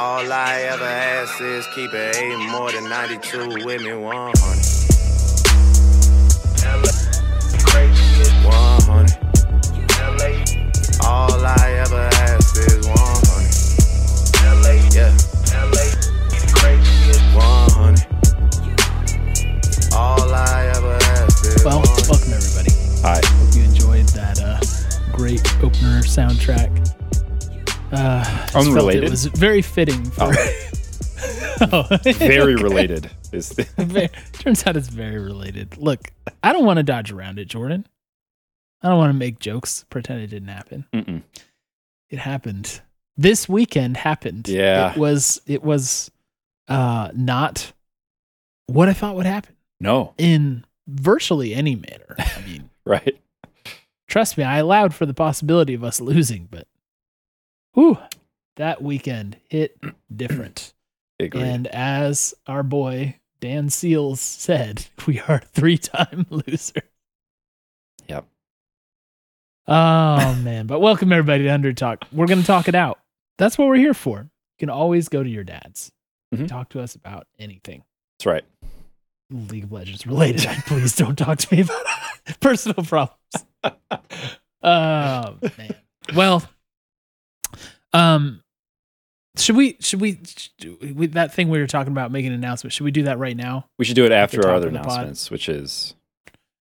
All I ever ask is keep it eight more than 92 with me 100. 100. All I ever ask is 100. Yeah. 100. All I ever ask is Well, welcome everybody. Hi. Hope you enjoyed that uh, great opener soundtrack. Uh, Unrelated. It was very fitting. For, oh. Very related. Is the, Very- turns out it's very related. Look, I don't want to dodge around it, Jordan. I don't want to make jokes, pretend it didn't happen. mm-mm. It happened. This weekend happened. Yeah. It was it was uh not what I thought would happen no, in virtually any manner. I mean, right? trust me, I allowed for the possibility of us losing, but whew, that weekend hit different. And as our boy Dan Seals said, we are three time loser. Yep. Oh man. But welcome everybody to 100Talk. We're gonna talk it out. That's what we're here for. You can always go to your dad's. Mhm. Talk to us about anything. That's right. League of Legends related. Please don't talk to me about personal problems. Oh man. Well, um, should we should we should, that thing we were talking about making an announcement? Should we do that right now? We should do it after our other the pod. announcements, which is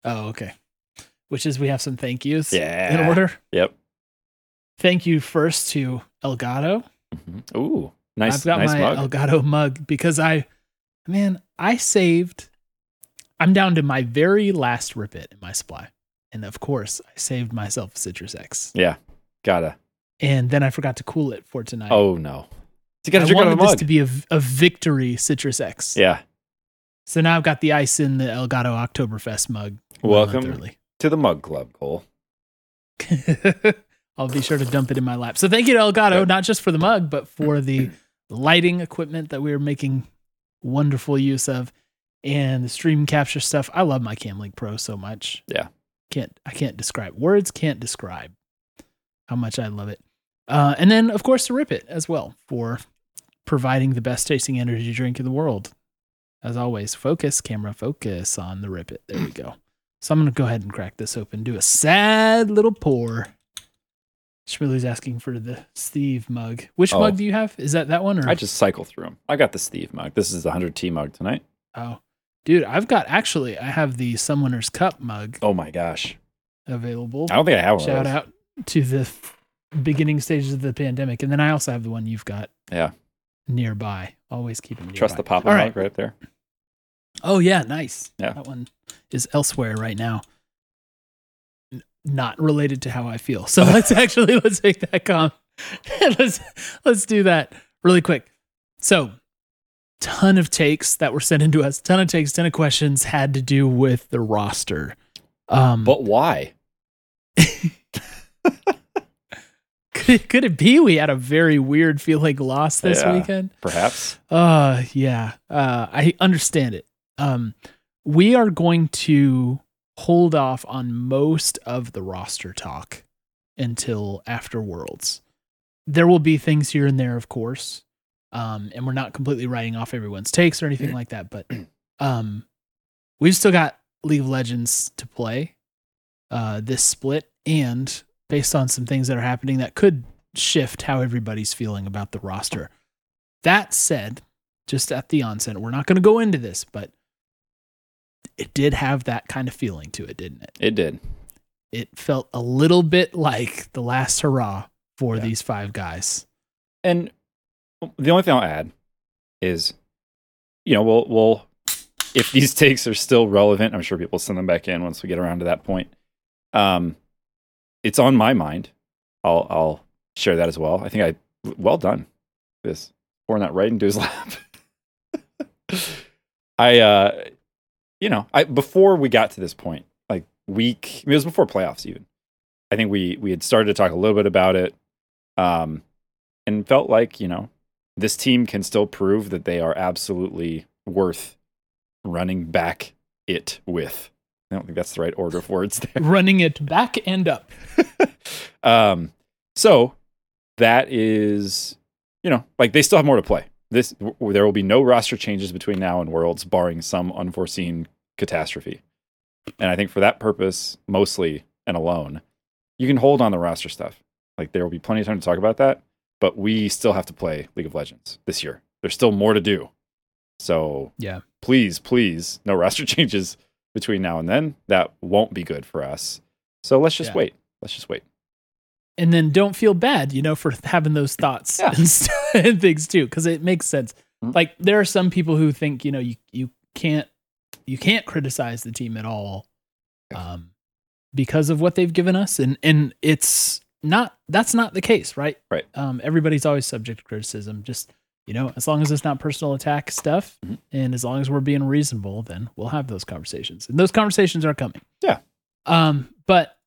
Oh, okay. Which is we have some thank yous yeah. in order. Yep. Thank you first to Elgato. Mhm. Ooh, nice, I've got nice my mug. Elgato mug because I, man, I saved. I'm down to my very last rip it in my supply, and of course, I saved myself Citrus X, yeah, gotta. And then I forgot to cool it for tonight. Oh no, you I gotta drink out of the this to be a, a victory Citrus X. yeah. So now I've got the ice in the Elgato Oktoberfest mug. Welcome to the mug club, Cole. I'll be sure to dump it in my lap. So thank you to Elgato, not just for the mug, but for the lighting equipment that we are making wonderful use of, and the stream capture stuff. I love my Camlink Pro so much. Yeah. can't I can't describe words can't describe how much I love it. Uh, and then of course to Rip It as well for providing the best tasting energy drink in the world. As always, focus camera focus on the Rip It. There we go. So I'm gonna go ahead and crack this open. Do a sad little pour. Shmuley's asking for the Steve mug. Which Oh. mug do you have? Is that that one or? I just cycle through them. I got the Steve mug. This is the 100T mug tonight. oh, dude, I've got actually I have the Summoner's Cup mug Oh my gosh. available. I don't think I have one. Shout out to the beginning stages of the pandemic, and then I also have the one you've got. Yeah. nearby. Always keep them nearby. Trust the mug right. right there. Oh yeah, nice. Yeah. that one is elsewhere right now. N- not related to how I feel. So let's actually let's make that com. let's let's do that really quick. So, ton of takes that were sent into us. Ton of takes. Ton of questions had to do with the roster. Um, But why? could it, could it be we had a very weird feeling loss this Yeah. weekend? Perhaps. Uh yeah. Uh I understand it. Um we are going to hold off on most of the roster talk until after Worlds. There will be things here and there, of course. Um and we're not completely writing off everyone's takes or anything like that, but um we've still got League of Legends to play uh this split and based on some things that are happening that could shift how everybody's feeling about the roster. That said, just at the onset, we're not going to go into this, but it did have that kind of feeling to it, didn't it? It did. It felt a little bit like the last hurrah for Yeah. these five guys. And the only thing I'll add is, you know, we'll we'll if these takes are still relevant, I'm sure people send them back in once we get around to that point. Um, it's on my mind. I'll I'll share that as well. I think I well done. This pouring that right into his lap. I uh, you know, I before we got to this point, like week, I mean, it was before playoffs even. I think we we had started to talk a little bit about it. Um, and felt like you know this team can still prove that they are absolutely worth running back it with. I don't think that's the right order of words there. Running it back and up. um, so that is you know, like they still have more to play. This w- there will be no roster changes between now and Worlds, barring some unforeseen catastrophe. And I think for that purpose, mostly and alone, you can hold on the roster stuff. Like there will be plenty of time to talk about that, but we still have to play League of Legends this year. There's still more to do. So Yeah. please, please, no roster changes between now and then. That won't be good for us. So let's just Yeah. wait. Let's just wait. and then don't feel bad, you know, for having those thoughts Yeah. and, st- and things too, because it makes sense. Mhm. Like there are some people who think, you know, you you can't you can't criticize the team at all, um, because of what they've given us, and and it's not that's not the case, right? Right. Um, everybody's always subject to criticism. Just you know, as long as it's not personal attack stuff, Mhm. and as long as we're being reasonable, then we'll have those conversations, and those conversations are coming. Yeah. Um, but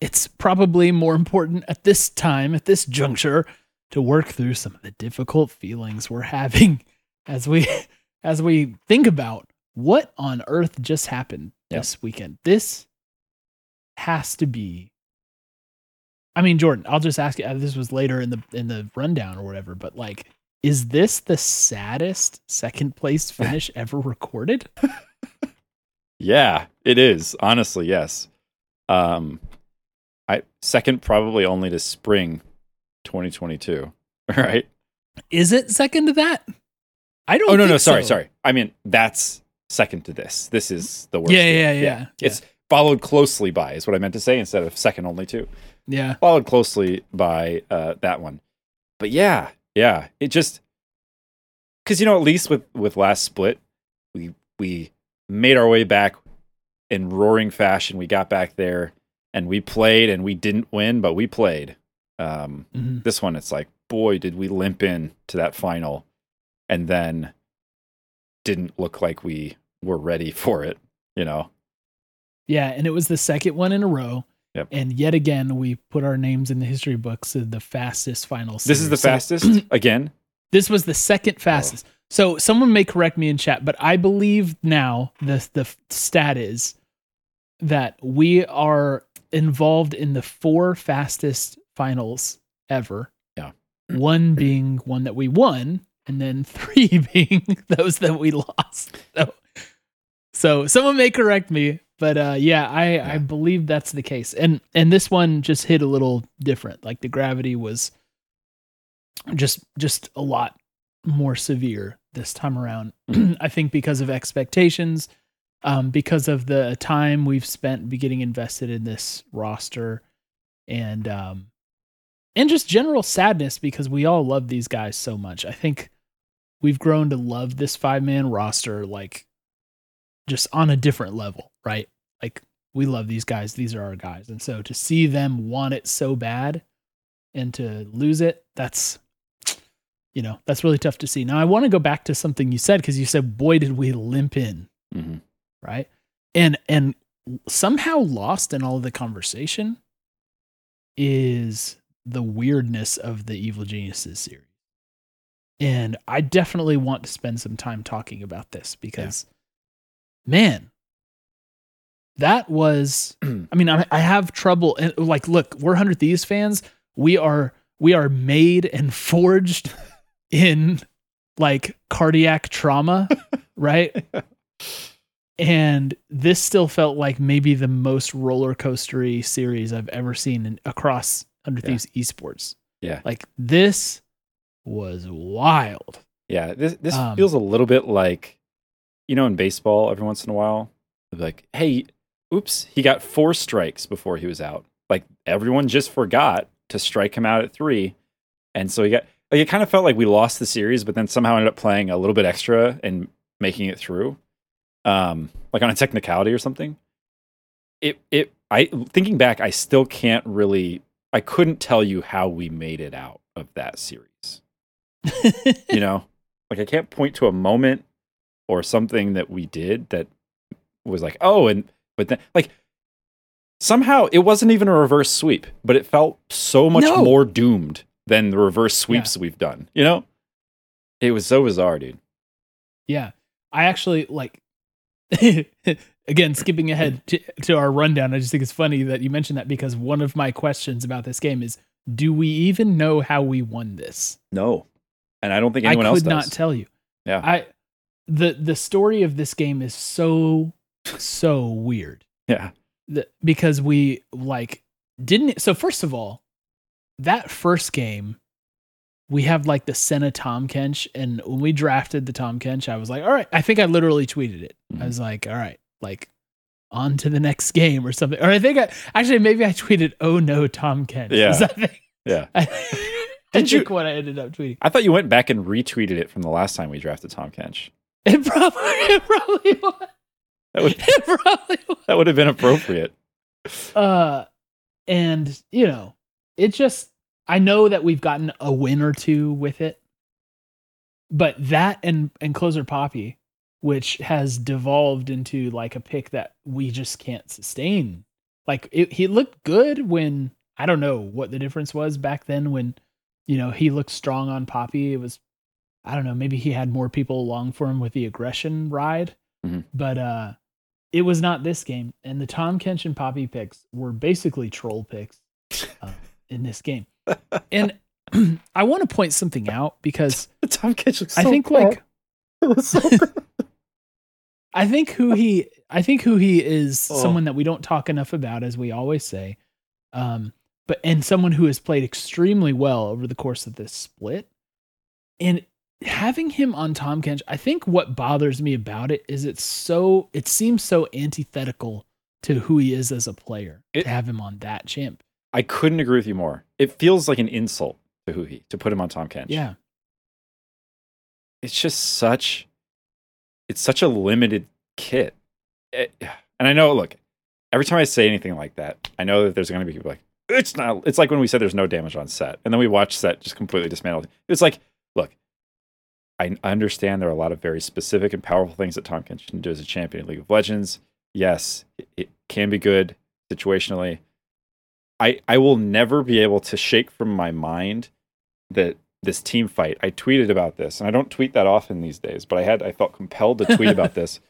it's probably more important at this time, at this juncture, to work through some of the difficult feelings we're having as we as we think about what on earth just happened Yeah. this weekend. This has to be I mean, Jordan, I'll just ask you uh, this was later in the in the rundown or whatever, but like is this the saddest second place finish ever recorded? Yeah, it is. Honestly, yes. Um I second probably only to spring 2022. Right? Is it second to that? I don't know. Oh no, no, sorry, so. sorry. I mean, that's second to this. This is the worst. Yeah, yeah, yeah, yeah. It's followed closely by is what I meant to say instead of second only to. Yeah. Followed closely by uh that one. But yeah, yeah, it just cuz you know at least with with last split, we we made our way back in roaring fashion. We got back there and we played and we didn't win, but we played. Um Mhm. this one it's like boy did we limp in to that final and then didn't look like we were ready for it you know Yeah, and it was the second one in a row. Yep. And yet again, we put our names in the history books of the fastest final. this is the. So fastest again this was the second oh. fastest. So someone may correct me in chat, but I believe now the the stat is that we are involved in the four fastest finals ever. Yeah. One being one that we won, and then three being those that we lost. So, so someone may correct me, but uh, yeah, I I believe that's the case. And and this one just hit a little different. Like the gravity was just just a lot more severe this time around. I think because of expectations, um, because of the time we've spent be getting invested in this roster, and um, and just general sadness because we all love these guys so much. I think we've grown to love this five man roster like just on a different level, right? Like we love these guys; these are our guys, and so to see them want it so bad and to lose it, that's you know that's really tough to see. Now I want to go back to something you said because you said, "Boy, did we limp in." Mhm. right? And and somehow lost in all of the conversation is the weirdness of the Evil Geniuses series. And I definitely want to spend some time talking about this because man, that was I mean, I, I have trouble and like look, we're 100 Thieves fans. We are we are made and forged in like cardiac trauma, right? and this still felt like maybe the most roller coastery series I've ever seen in, across Hundred Yeah. Thieves esports. Yeah. like this was wild. yeah this this Um, feels a little bit like you know in baseball every once in a while like hey oops he got four strikes before he was out. Like everyone just forgot to strike him out at three. And so he got like it kind of felt like we lost the series but then somehow ended up playing a little bit extra and making it through um like on a technicality or something. It it i thinking back i still can't really i couldn't tell you how we made it out of that series. You know? Like i can't point to a moment or something that we did that was like oh and but then like somehow it wasn't even a reverse sweep but it felt so much No. more doomed than the reverse sweeps we've done you know it was so bizarre dude Yeah. I actually like again skipping ahead to, to our rundown. I just think it's funny that you mentioned that because one of my questions about this game is do we even know how we won this? No, and I don't think I anyone could else does. not tell you. Yeah. I the the story of this game is so so weird. yeah, The, because we like didn't so first of all, that first game we have like the Senna Tahm Kench and when we drafted the Tahm Kench, I was like, all right, I think I literally tweeted it. I Mhm. was like, all right, like on to the next game or something. Or I think I actually maybe I tweeted, oh no, Tahm Kench. Yeah. Thing? yeah. I, Did you- what I ended up tweeting. I thought you went back and retweeted it from the last time we drafted Tahm Kench. It probably, it probably was. That would probably that would have been appropriate. Uh, and you know, it just I know that we've gotten a win or two with it, but that and and closer Poppy, which has devolved into like a pick that we just can't sustain. Like it, he looked good when I don't know what the difference was back then when you know he looked strong on Poppy. It was I don't know maybe he had more people along for him with the aggression ride, Mhm. but uh it was not this game. And the Tahm Kench and Poppy picks were basically troll picks uh, in this game. And I want to point something out because Tahm Kench looks I think bad. like so I think Huhi I think Huhi is Oh. someone that we don't talk enough about as we always say. Um but and someone who has played extremely well over the course of this split. And having him on Tahm Kench, I think what bothers me about it is it's so it seems so antithetical to who he is as a player It- to have him on that champ. I couldn't agree with you more. It feels like an insult to Huhi to put him on Tahm Kench. Yeah. it's just such it's such a limited kit It- and i know look every time i say anything like that i know that there's going to be people like it's not it's like when we said there's no damage on Sett and then we watch Sett just completely dismantled it's like i understand there are a lot of very specific and powerful things that Tahm can do as a champion in league of legends yes it, it can be good situationally i i will never be able to shake from my mind that this team fight. I tweeted about this, and I don't tweet that often these days, but I had I felt compelled to tweet about this.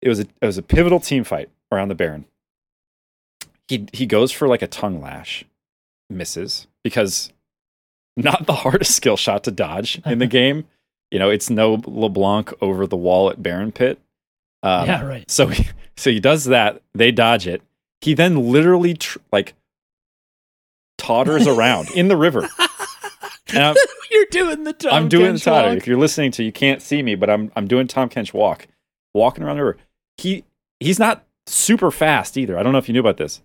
It was a it was a pivotal team fight around the Baron. He he goes for like a tongue lash, misses because not the hardest skill shot to dodge in the game. You know, it's no LeBlanc over the wall at Baron Pit. Um, yeah, right. so he, so he does that. They dodge it. He then literally tr- like totters around in the river. You're doing the Tahm I'm doing the totter. walk. If you're listening to, you can't see me, but I'm I'm doing Tahm Kench walk, walking around the river. He he's not super fast either. I don't know if you knew about this.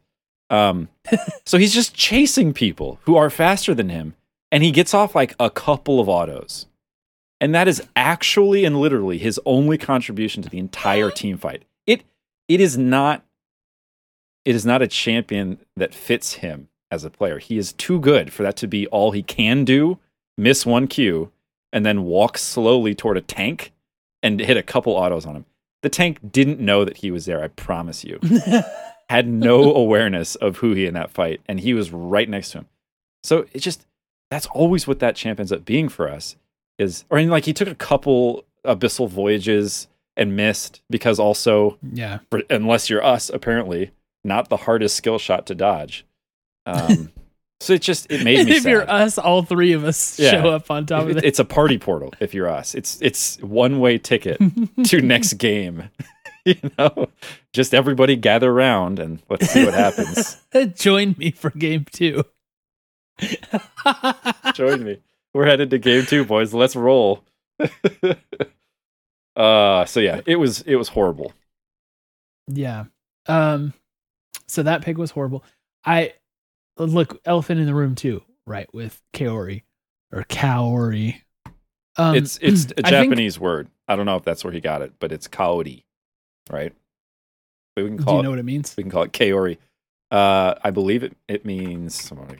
Um, so he's just chasing people who are faster than him, and he gets off like a couple of autos, and that is actually and literally his only contribution to the entire team fight. It it is not it is not a champion that fits him as a player. He is too good for that to be all he can do. Miss one Q and then walk slowly toward a tank and hit a couple autos on him. The tank didn't know that he was there. I promise you had no awareness of Huhi in that fight, and he was right next to him. So it just that's always what that champ ends up being for us is, or like he took a couple abyssal voyages and missed because also, yeah. for, unless you're us, apparently not the hardest skill shot to dodge. Um, so it just it made me if sad. you're us, all three of us Yeah. show up on top It- of it. it's a party portal if you're us. It's it's one way ticket to next game. you know, just everybody gather around and let's see what happens. Join me for game two. Join me. We're headed to game two, boys. Let's roll. uh so yeah, it was it was horrible. Yeah. Um so that pick was horrible. I look elephant in the room too, right, with Kaori or Kaori. Um it's it's a I think- Japanese word. I don't know if that's where he got it, but it's kaori, right? But we can call do you it know what it means? we can call it kaori. Uh I believe it it means I'm gonna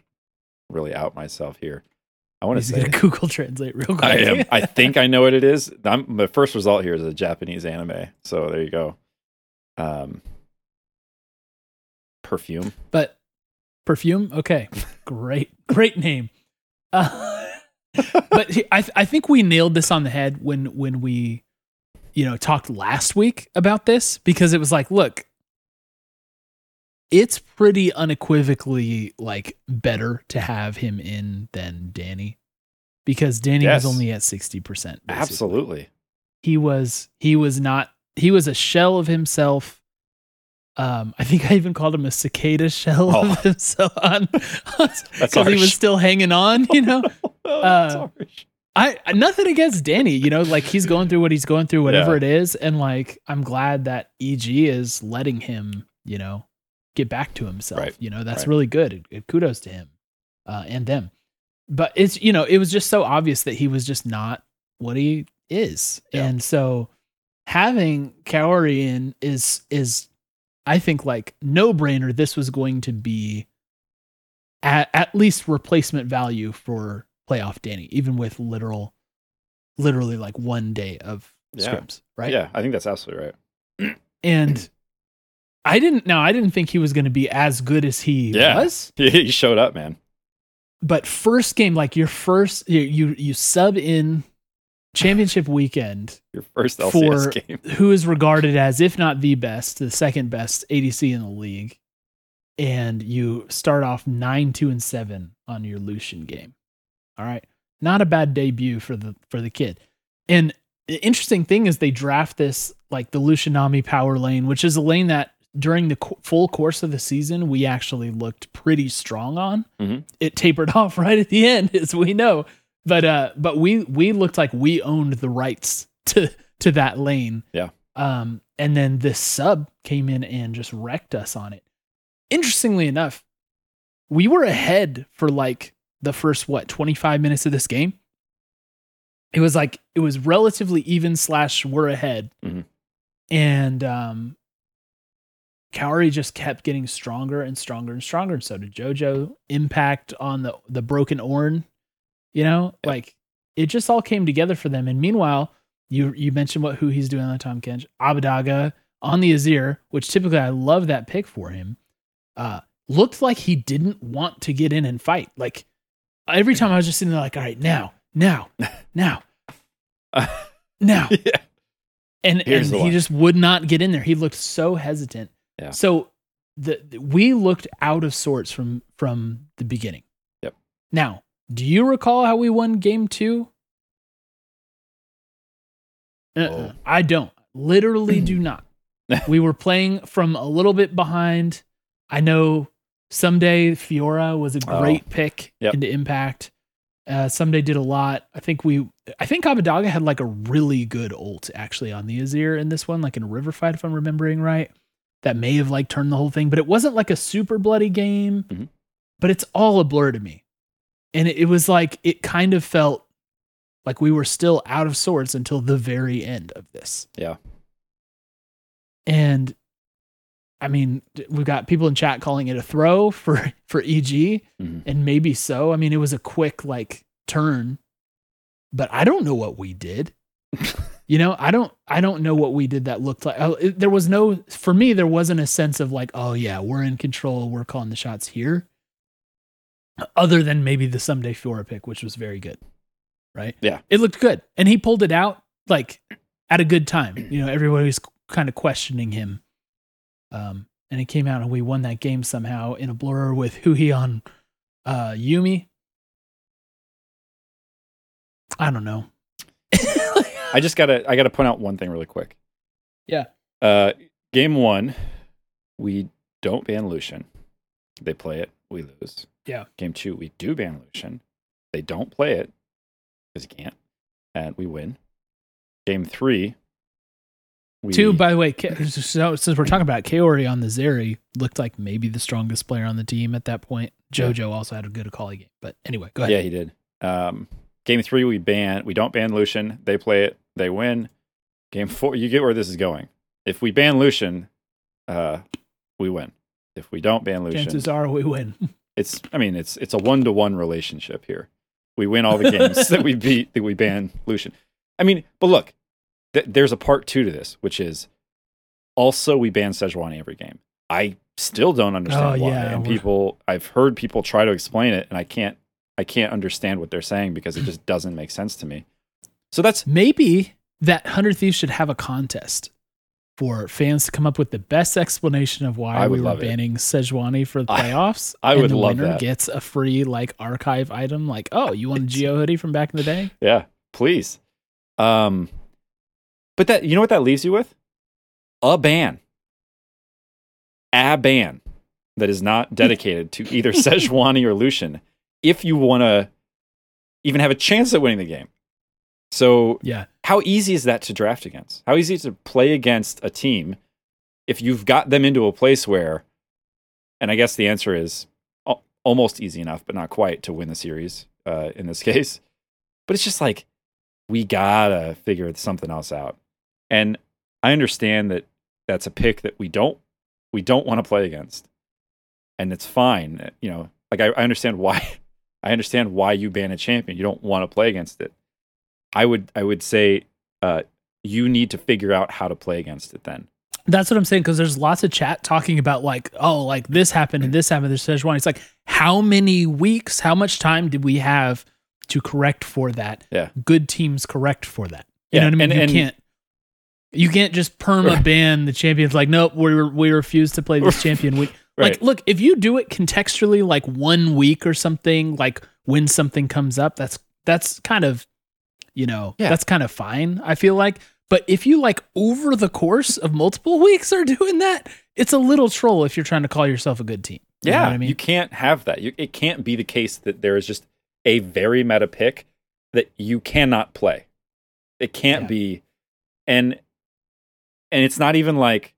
really out myself here. I want to say Google translate real quick. I am. I think I know what it is. I'm, the first result here is a Japanese anime. So there you go. Um, perfume. but perfume, okay. Great, great name. Uh, but I I think we nailed this on the head when when we you know talked last week about this because it was like, look, it's pretty unequivocally like better to have him in than Danny because Danny Yes. was only at 60%. basically. Absolutely. He was he was not he was a shell of himself. Um, I think I even called him a cicada shell Oh. of himself on because he was still hanging on, you know. Oh, Uh, I- nothing against Danny, you know, like he's going through what he's going through, whatever Yeah. it is, and like I'm glad that EG is letting him, you know, get back to himself. Right. You know, that's Right. really good. Kudos to him uh, and them. But it's you know, it was just so obvious that he was just not what he is, Yeah. and so having Kaori in is is I think like no brainer. This was going to be at, at least replacement value for playoff Danny, even with literal, literally like one day of Yeah. scrims, right? Yeah, I think that's absolutely right. And I didn't. Now I didn't think he was going to be as good as he Yeah. was. He showed up, man. But first game, like your first, you you, you sub in championship weekend. Your first LCS For- game. who is regarded as, if not the best, the second best ADC in the league, and you start off nine, two, and seven on your Lucian game. All right, not a bad debut for the for the kid. And the interesting thing is they draft this like the Lucian Nami power lane, which is a lane that during the co- full course of the season we actually looked pretty strong on. Mhm. It tapered off right at the end, as we know. But uh, but we we looked like we owned the rights to to that lane. Yeah. Um, and then this sub came in and just wrecked us on it. Interestingly enough, we were ahead for like the first what 25 minutes of this game. It was like it was relatively even slash we're ahead. Mhm. And um Kaori just kept getting stronger and stronger and stronger. And so did Jojo. Impact on the the broken Ornn, you know, like it just all came together for them. And meanwhile, you you mentioned what Huhi's doing on the Tahm Kench, Abbedagge on the Azir, which typically I love that pick for him. Uh, looked like he didn't want to get in and fight. Like every time I was just sitting there, like, all right, now, now, now, now, yeah. and Here's and he just would not get in there. He looked so hesitant. Yeah. So the the- we looked out of sorts from from the beginning. Yep. Now, do you recall how we won game two? Uh-uh. Oh. I don't. Literally do not. we were playing from a little bit behind. I know Ssumday Fiora was a Oh. great pick Yep. into impact. Uh, Ssumday did a lot. I think we, I think Abbedagge had like a really good ult actually on the Azir in this one, like in a river fight, if I'm remembering right. That may have like turned the whole thing, but it wasn't like a super bloody game. Mhm. But it's all a blur to me, and it, it was like it kind of felt like we were still out of sorts until the very end of this. Yeah. And I mean, we've got people in chat calling it a throw for for EG, Mhm. and maybe so. I mean, it was a quick like turn, but I don't know what we did. you know, I don't I don't know what we did that looked like. oh, it- There was no for me. There wasn't a sense of like, oh yeah, we're in control. We're calling the shots here. Other than maybe the Ssumday Fiora pick, which was very good, right? Yeah. it looked good, and he pulled it out like at a good time. You know, everybody was kind of questioning him. Um, and it came out and we won that game somehow in a blur with Huhi on uh Yuumi. I don't know. I just gotta I gotta point out one thing really quick. Yeah. Uh game one, we don't ban Lucian. They play it, we lose. Yeah. Game two, we do ban Lucian. They don't play it because you can't, and we win. Game three, we Two, by the way, so since we're talking about Kaori on the Zeri, looked like maybe the strongest player on the team at that point. Yeah. Jojo also had a good Akali game. But anyway, go ahead. Yeah, he did. Um, game three, we ban. We don't ban Lucian. They play it. They win. Game four, you get where this is going. If we ban Lucian, uh, we win. If we don't ban Lucian, Chances are we win. it's. I mean, it's it's a one to one relationship here. We win all the games that we beat that we ban Lucian. I mean, but look, th- there's a part two to this, which is also we ban Sejuani every game. I still don't understand Oh, why, yeah, and people I've heard people try to explain it, and I can't I can't understand what they're saying because it just doesn't make sense to me. So that's maybe that 100 Thieves should have a contest for fans to come up with the best explanation of why I we were love it. banning Sejuani for the I- playoffs. I and would the love winner that. gets a free like archive item. Like, oh, you want a Geo hoodie from back in the day? Yeah, please. Um, but that you know what that leaves you with? A ban. A ban that is not dedicated to either Sejuani or Lucian. If you want to even have a chance at winning the game. So Yeah. how easy is that to draft against? How easy to play against a team if you've got them into a place where, and I guess the answer is almost easy enough, but not quite to win the series uh, in this case. But it's just like, we gotta figure something else out. And I understand that that's a pick that we don't we don't want to play against, and it's fine. You know, like I, I understand why I understand why you ban a champion. You don't want to play against it. I would I would say uh, you need to figure out how to play against it. Then That's what I'm saying because there's lots of chat talking about like, oh, like this happened and this happened. There's Sejuani. It's like, how many weeks, how much time did we have to correct for that? Yeah. Good teams correct for that. You Yeah, know what I mean? and- you and- can't. You can't just perma ban the champions. Like, nope, we we refuse to play this champion. We, Right. Like, look, if you do it contextually, like one week or something, like when something comes up, that's that's kind of, you know, Yeah. that's kind of fine. I feel like, but if you like over the course of multiple weeks are doing that, it's a little troll if you're trying to call yourself a good team. You know yeah, what I mean, you can't have that. You, it can't be the case that there is just a very meta pick that you cannot play. It can't Yeah. be, and and it's not even like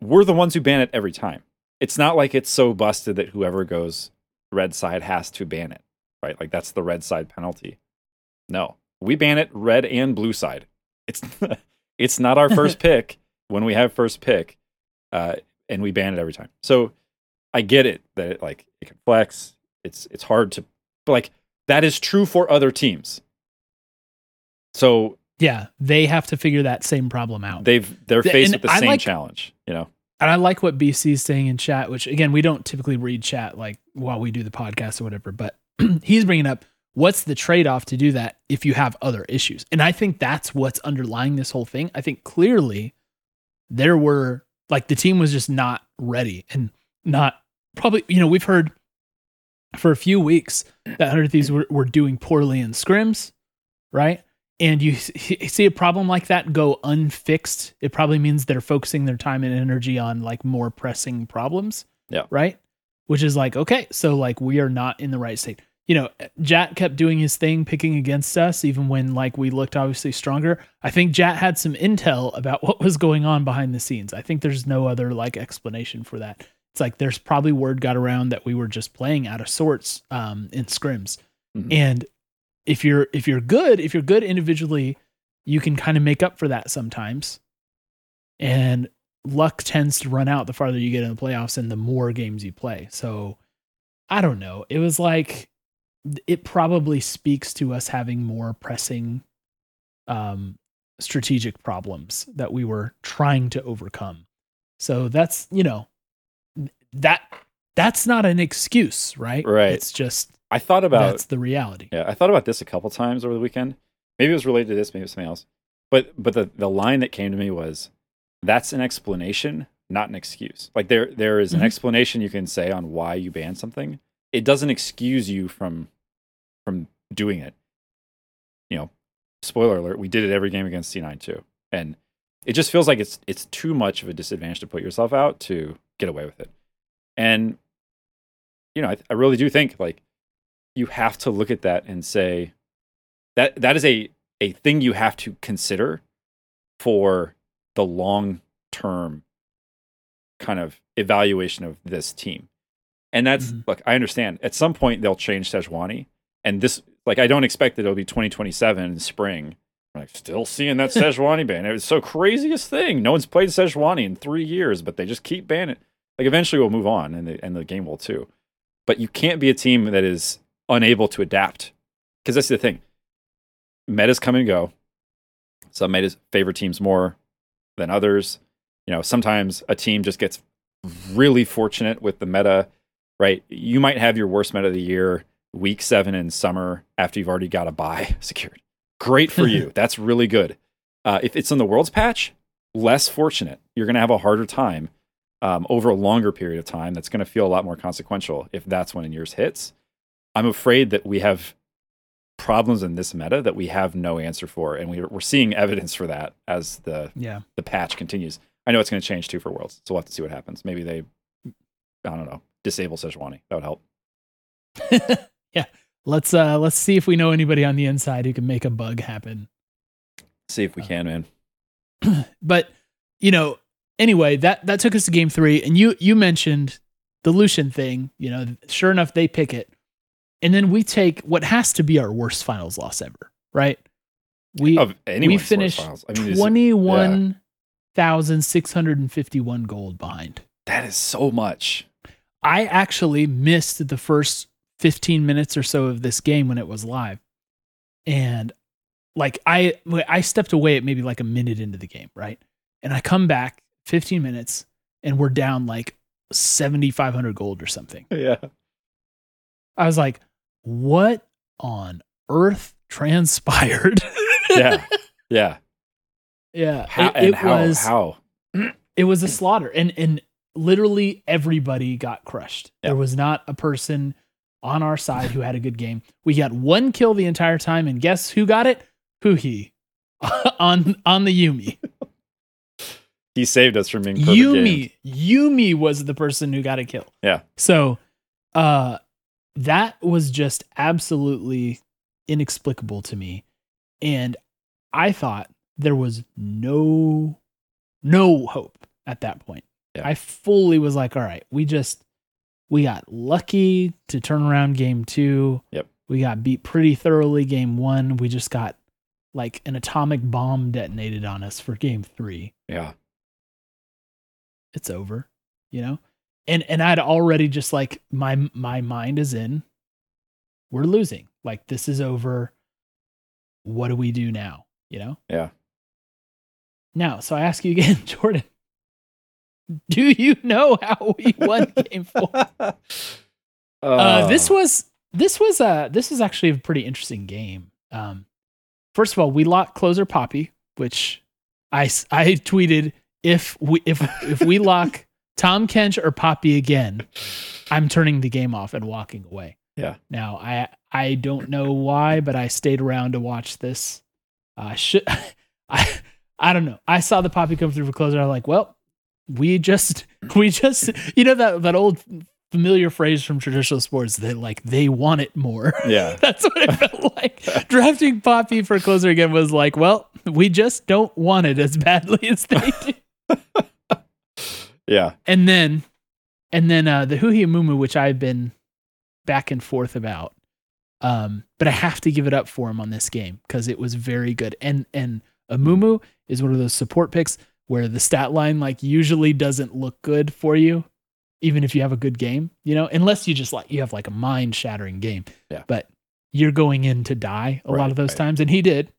we're the ones who ban it every time. It's not like it's so busted that whoever goes red side has to ban it, right? Like that's the red side penalty. No, we ban it red and blue side. It's it's not our first pick when we have first pick, uh, and we ban it every time. So I get it that it, like it can flex. It's it's hard to, but like that is true for other teams. So yeah, they have to figure that same problem out. they've they're Th- faced and with the I same like- challenge. You know, and I like what BC is saying in chat, which again, we don't typically read chat like while we do the podcast or whatever, but he's bringing up what's the trade off to do that if you have other issues. And I think that's what's underlying this whole thing. I think clearly there were like the team was just not ready and not probably, you know, we've heard for a few weeks that 100 Thieves were, were doing poorly in scrims, right? and you see a problem like that go unfixed, it probably means they're focusing their time and energy on like more pressing problems. Yeah. Right. Which is like, okay, so like we are not in the right state. You know, Jatt kept doing his thing, picking against us, even when like we looked obviously stronger. I think Jatt had some intel about what was going on behind the scenes. I think there's no other like explanation for that. It's like there's probably word got around that we were just playing out of sorts um, in scrims. Mhm. And if you're if you're good, if you're good individually, you can kind of make up for that sometimes. And luck tends to run out the farther you get in the playoffs and the more games you play. So I don't know. It was like it probably speaks to us having more pressing um strategic problems that we were trying to overcome. So that's, you know, that that's not an excuse, right? Right. It's just I thought about that's the reality. Yeah, I thought about this a couple times over the weekend. Maybe it was related to this, maybe it was something else. But but the, the line that came to me was that's an explanation, not an excuse. Like there there is an Mhm. explanation you can say on why you ban something. It doesn't excuse you from from doing it. You know, spoiler alert, we did it every game against C9 too. And it just feels like it's it's too much of a disadvantage to put yourself out to get away with it. And you know, I, I really do think like you have to look at that and say that that is a a thing you have to consider for the long term kind of evaluation of this team. And that's Mhm. look, I understand. At some point they'll change Sejuani. And this like I don't expect that it'll be 2027 in spring. I'm like still seeing that Sejuani ban. It was so craziest thing. No one's played Sejuani in three years, but they just keep banning. Like eventually we'll move on and the and the game will too. But you can't be a team that is unable to adapt. Because that's the thing. Metas come and go. Some metas favor teams more than others. You know, sometimes a team just gets really fortunate with the meta, right? You might have your worst meta of the year week seven in summer after you've already got a buy secured. Great for you. That's really good. Uh, if it's in the world's patch, less fortunate. You're going to have a harder time um, over a longer period of time. That's going to feel a lot more consequential if that's when yours hits. I'm afraid that we have problems in this meta that we have no answer for, and we're, we're seeing evidence for that as the Yeah. the patch continues. I know it's going to change too for Worlds, so we'll have to see what happens. Maybe they, I don't know, disable Sejuani. That would help. yeah. Let's uh let's see if we know anybody on the inside who can make a bug happen. See if we can, man. But you know, anyway, that that took us to game three, and you you mentioned the Lucian thing. You know, sure enough, they pick it, and then we take what has to be our worst finals loss ever, right? We source finished. I mean, is- twenty one thousand six hundred and fifty one gold behind. that is so much. I actually missed the first 15 minutes or so of this game when it was live. And like I I stepped away at maybe like a minute into the game, right? And I come back 15 minutes and we're down like 7500 gold or something. Yeah. I was like, "What on earth transpired?" Yeah. Yeah. yeah. How, it, and it how? was how? it was a slaughter and and literally everybody got crushed. Yeah. there was not a person on our side who had a good game. We got one kill the entire time and guess who got it? Huhi on on the Yuumi. He saved us from being yumi games. Yuumi was the person who got a kill. Yeah. so uh that was just absolutely inexplicable to me. And i thought there was no no hope at that point Yeah. i fully was like all right we just we got lucky to turn around game two Yep. we got beat pretty thoroughly game one we just got like an atomic bomb detonated on us for game three Yeah. it's over you know and and i'd already just like my my mind is in we're losing like this is over what do we do now you know Yeah. now so i ask you again jordan do you know how we won game four? Uh, this was this was uh this is actually a pretty interesting game. Um first of all we locked closer poppy which I I tweeted if we if if we lock Tahm Kench or poppy again i'm turning the game off and walking away. Yeah. now i i don't know why but i stayed around to watch this. Uh should i i don't know. I saw the poppy come through for closer i'm like well we just we just you know that that old familiar phrase from traditional sports that like they want it more. Yeah. That's what it felt like. Drafting Poppy for closer again was like, well, we just don't want it as badly as they do. Yeah. and then and then uh the Huhi Mumu, which I've been back and forth about. Um, but I have to give it up for him on this game because it was very good. And and Amumu is one of those support picks where the stat line like usually doesn't look good for you, even if you have a good game, you know, unless you just like you have like a mind shattering game. Yeah. But you're going in to die a lot of those right. times, and he did.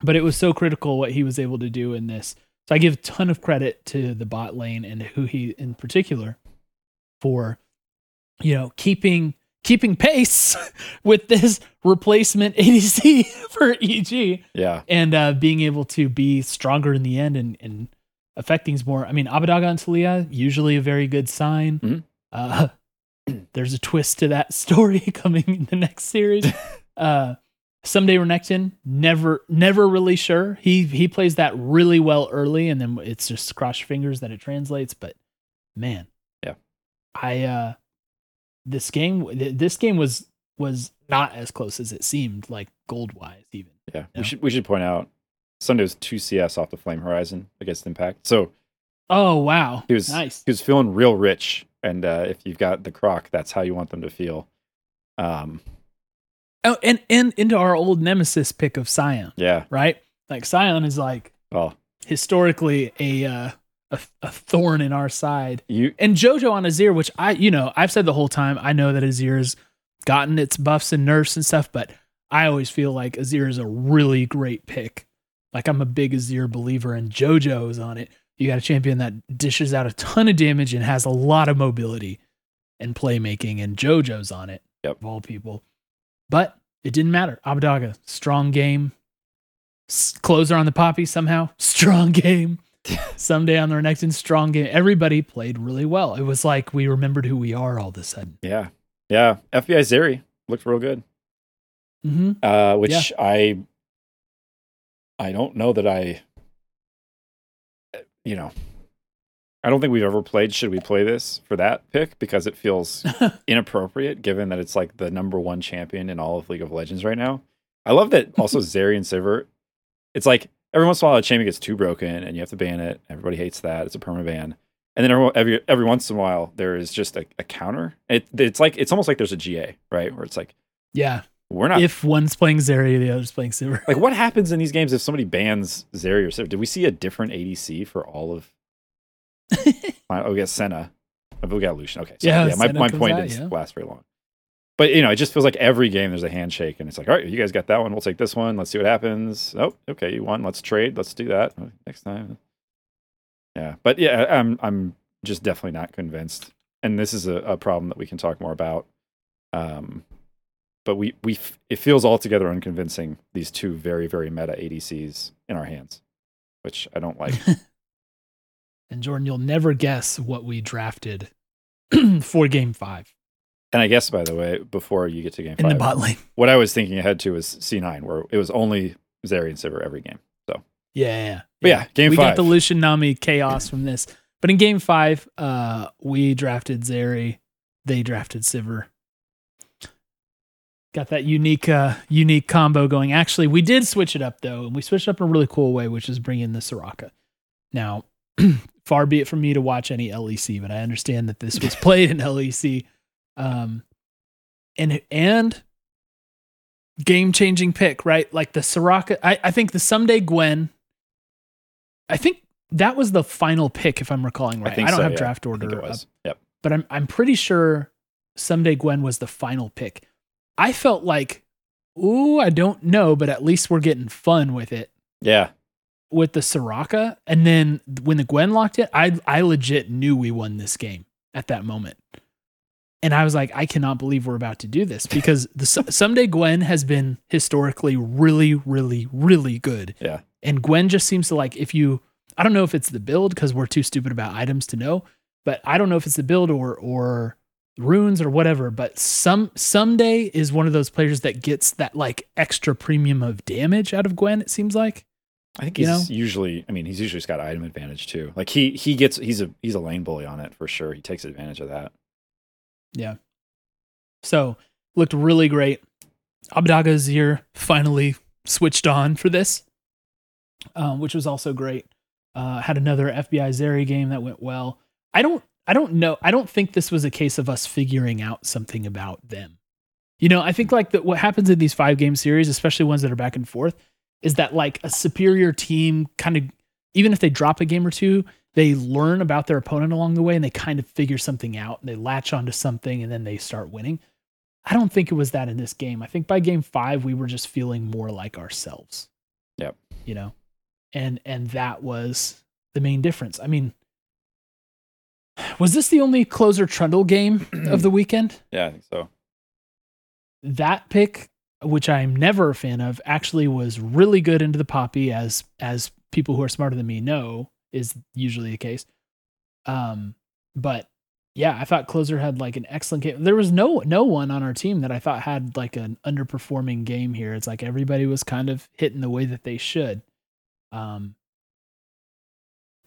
But it was so critical what he was able to do in this. So I give a ton of credit to the bot lane and Huhi in particular for, you know, keeping keeping pace with this replacement ADC for EG Yeah. and uh, being able to be stronger in the end and, and affect things more. I mean, Abbedagge and Taliyah, usually a very good sign. Mhm. Uh, there's a twist to that story coming in the next series. uh, Ssumday Renekton, never, never really sure. He he plays that really well early, and then it's just cross your fingers that it translates. But man, Yeah. I uh, this game, this game was was not as close as it seemed, like gold wise, even. Yeah. Yeah. We should we should point out Ssumday was two CS off the Flame Horizon against Impact. So Oh wow, he was nice. he was feeling real rich. And uh, if you've got the croc, that's how you want them to feel. Um, Oh, and and into our old nemesis pick of Sion, yeah. right? Like Sion is like Well, historically a uh, a, a thorn in our side, you and JoJo on Azir, which I you know I've said the whole time I know that Azir's gotten its buffs and nerfs and stuff, but I always feel like Azir is a really great pick. Like I'm a big Azir believer, and JoJo is on it. You got a champion that dishes out a ton of damage and has a lot of mobility and playmaking, and JoJo's on it. Yep. Of all people. But it didn't matter. Abbedagge, strong game. S- Closer on the poppy somehow. Strong game. Ssumday on the Renekton strong game, everybody played really well. It was like we remembered who we are all of a sudden. Yeah. Yeah. FBI Zeri looked real good. Mm-hmm. Uh, which I I don't know that I you know I don't think we've ever played should we play this for that pick because it feels inappropriate given that it's like the number one champion in all of League of Legends right now. I love that also Zeri and Sivir. It's like every once in a while a champion gets too broken and you have to ban it. Everybody hates that. It's a perma ban. And then every every, every once in a while there is just a, a counter. It, it's like it's almost like there's a GA, right? Where it's like Yeah. we're not If one's playing Zeri, the other's playing Sivir. like what happens in these games if somebody bans Zeri or Sivir? Did we see a different ADC for all of oh we got Senna. Oh, we got Lucian. Okay. So, Yeah, yeah, my, Senna my point out, didn't yeah. last very long. But you know, it just feels like every game there's a handshake and it's like, all right, you guys got that one, we'll take this one, let's see what happens. Oh, okay, you won, let's trade, let's do that Oh, next time. Yeah. But yeah, I'm I'm just definitely not convinced. And this is a, a problem that we can talk more about. Um but we we f- it feels altogether unconvincing these two very very meta ADCs in our hands, which I don't like. And Jordan, you'll never guess what we drafted for game five and I guess by the way, before you get to game in five, the bot lane. what I was thinking ahead to was C9, where it was only Zeri and Sivir every game. So Yeah, yeah, yeah. But yeah, game we got the Lucian Nami chaos from this. But in game five, uh, we drafted Zeri. They drafted Sivir. Got that unique, uh, unique combo going. Actually, we did switch it up though, and we switched up in a really cool way, which is bringing the Soraka. Now, far be it from me to watch any LEC, but I understand that this was played in LEC. Um, and and game changing pick, right? Like the Soraka. I, I think the Ssumday Gwen. I think that was the final pick, if I'm recalling right. I, think don't so, have yeah. draft I order, up, was. Yep. but I'm I'm pretty sure Ssumday Gwen was the final pick. I felt like, ooh, I don't know, but at least we're getting fun with it Yeah. with the Soraka. And then when the Gwen locked it, I I legit knew we won this game at that moment. And I was like, I cannot believe we're about to do this because the Ssumday Gwen has been historically really, really, really good. Yeah. And Gwen just seems to like if you I don't know if it's the build because we're too stupid about items to know, but I don't know if it's the build or or runes or whatever. But some Ssumday is one of those players that gets that like extra premium of damage out of Gwen. It seems like. I think You he's know? usually I mean, he's usually just got item advantage too. Like he he gets he's a he's a lane bully on it for sure. He takes advantage of that. Yeah. So looked really great. Abbedagge's Azir finally switched on for this, um, which was also great. Uh, had another FBI Zeri game that went well. I don't, I don't know. I don't think this was a case of us figuring out something about them. You know, I think like that. What happens in these five game series, especially ones that are back and forth, is that like a superior team kind of, even if they drop a game or two, they learn about their opponent along the way and they kind of figure something out and they latch onto something and then they start winning. I don't think it was that in this game. I think by game five we were just feeling more like ourselves. Yep. You know, and and that was the main difference. I mean, was this the only closer trundle game of the weekend? Yeah, I think so. That pick, which I'm never a fan of, actually was really good into the poppy, as as people who are smarter than me know is usually the case. Um, but yeah, I thought closer had like an excellent game. There was no no one on our team that I thought had like an underperforming game here. It's like everybody was kind of hitting the way that they should. Um,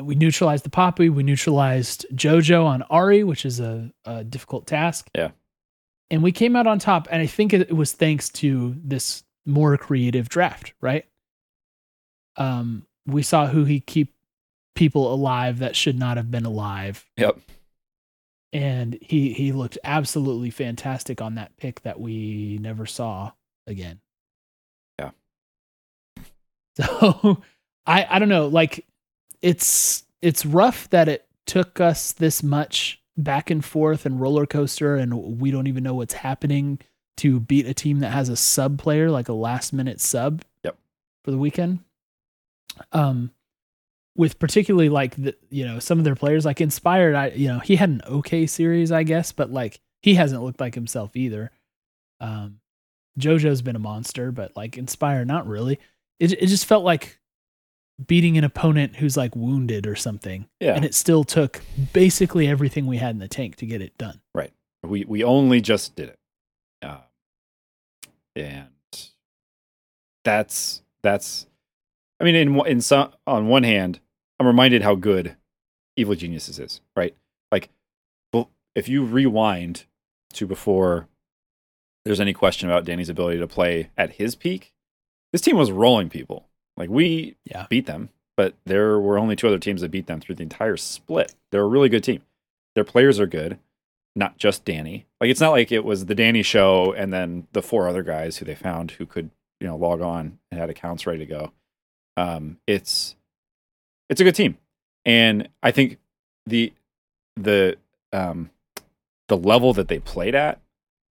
we neutralized the Poppy. We neutralized JoJo on Ahri, which is a, a difficult task. Yeah. And we came out on top. And I think it was thanks to this more creative draft, right? Um, we saw Huhi keep people alive that should not have been alive. Yep. And he he looked absolutely fantastic on that pick that we never saw again. Yeah. So I I don't know, like it's it's rough that it took us this much back and forth and roller coaster and we don't even know what's happening to beat a team that has a sub player like a last minute sub Yep. for the weekend um with particularly like the you know some of their players like inspired i you know he had an okay series i guess but like he hasn't looked like himself either um jojo's been a monster but like inspired not really it, it just felt like beating an opponent who's like wounded or something. Yeah. And it still took basically everything we had in the tank to get it done. Right. We we only just did it uh, and that's that's i mean in in some on one hand i'm reminded how good evil geniuses is right like well if you rewind to before there's any question about danny's ability to play at his peak this team was rolling people like we Yeah. beat them but there were only two other teams that beat them through the entire split they're a really good team their players are good not just Danny. Like it's not like it was the Danny show and then the four other guys who they found who could, you know, log on and had accounts ready to go. Um, it's it's a good team. And I think the the um the level that they played at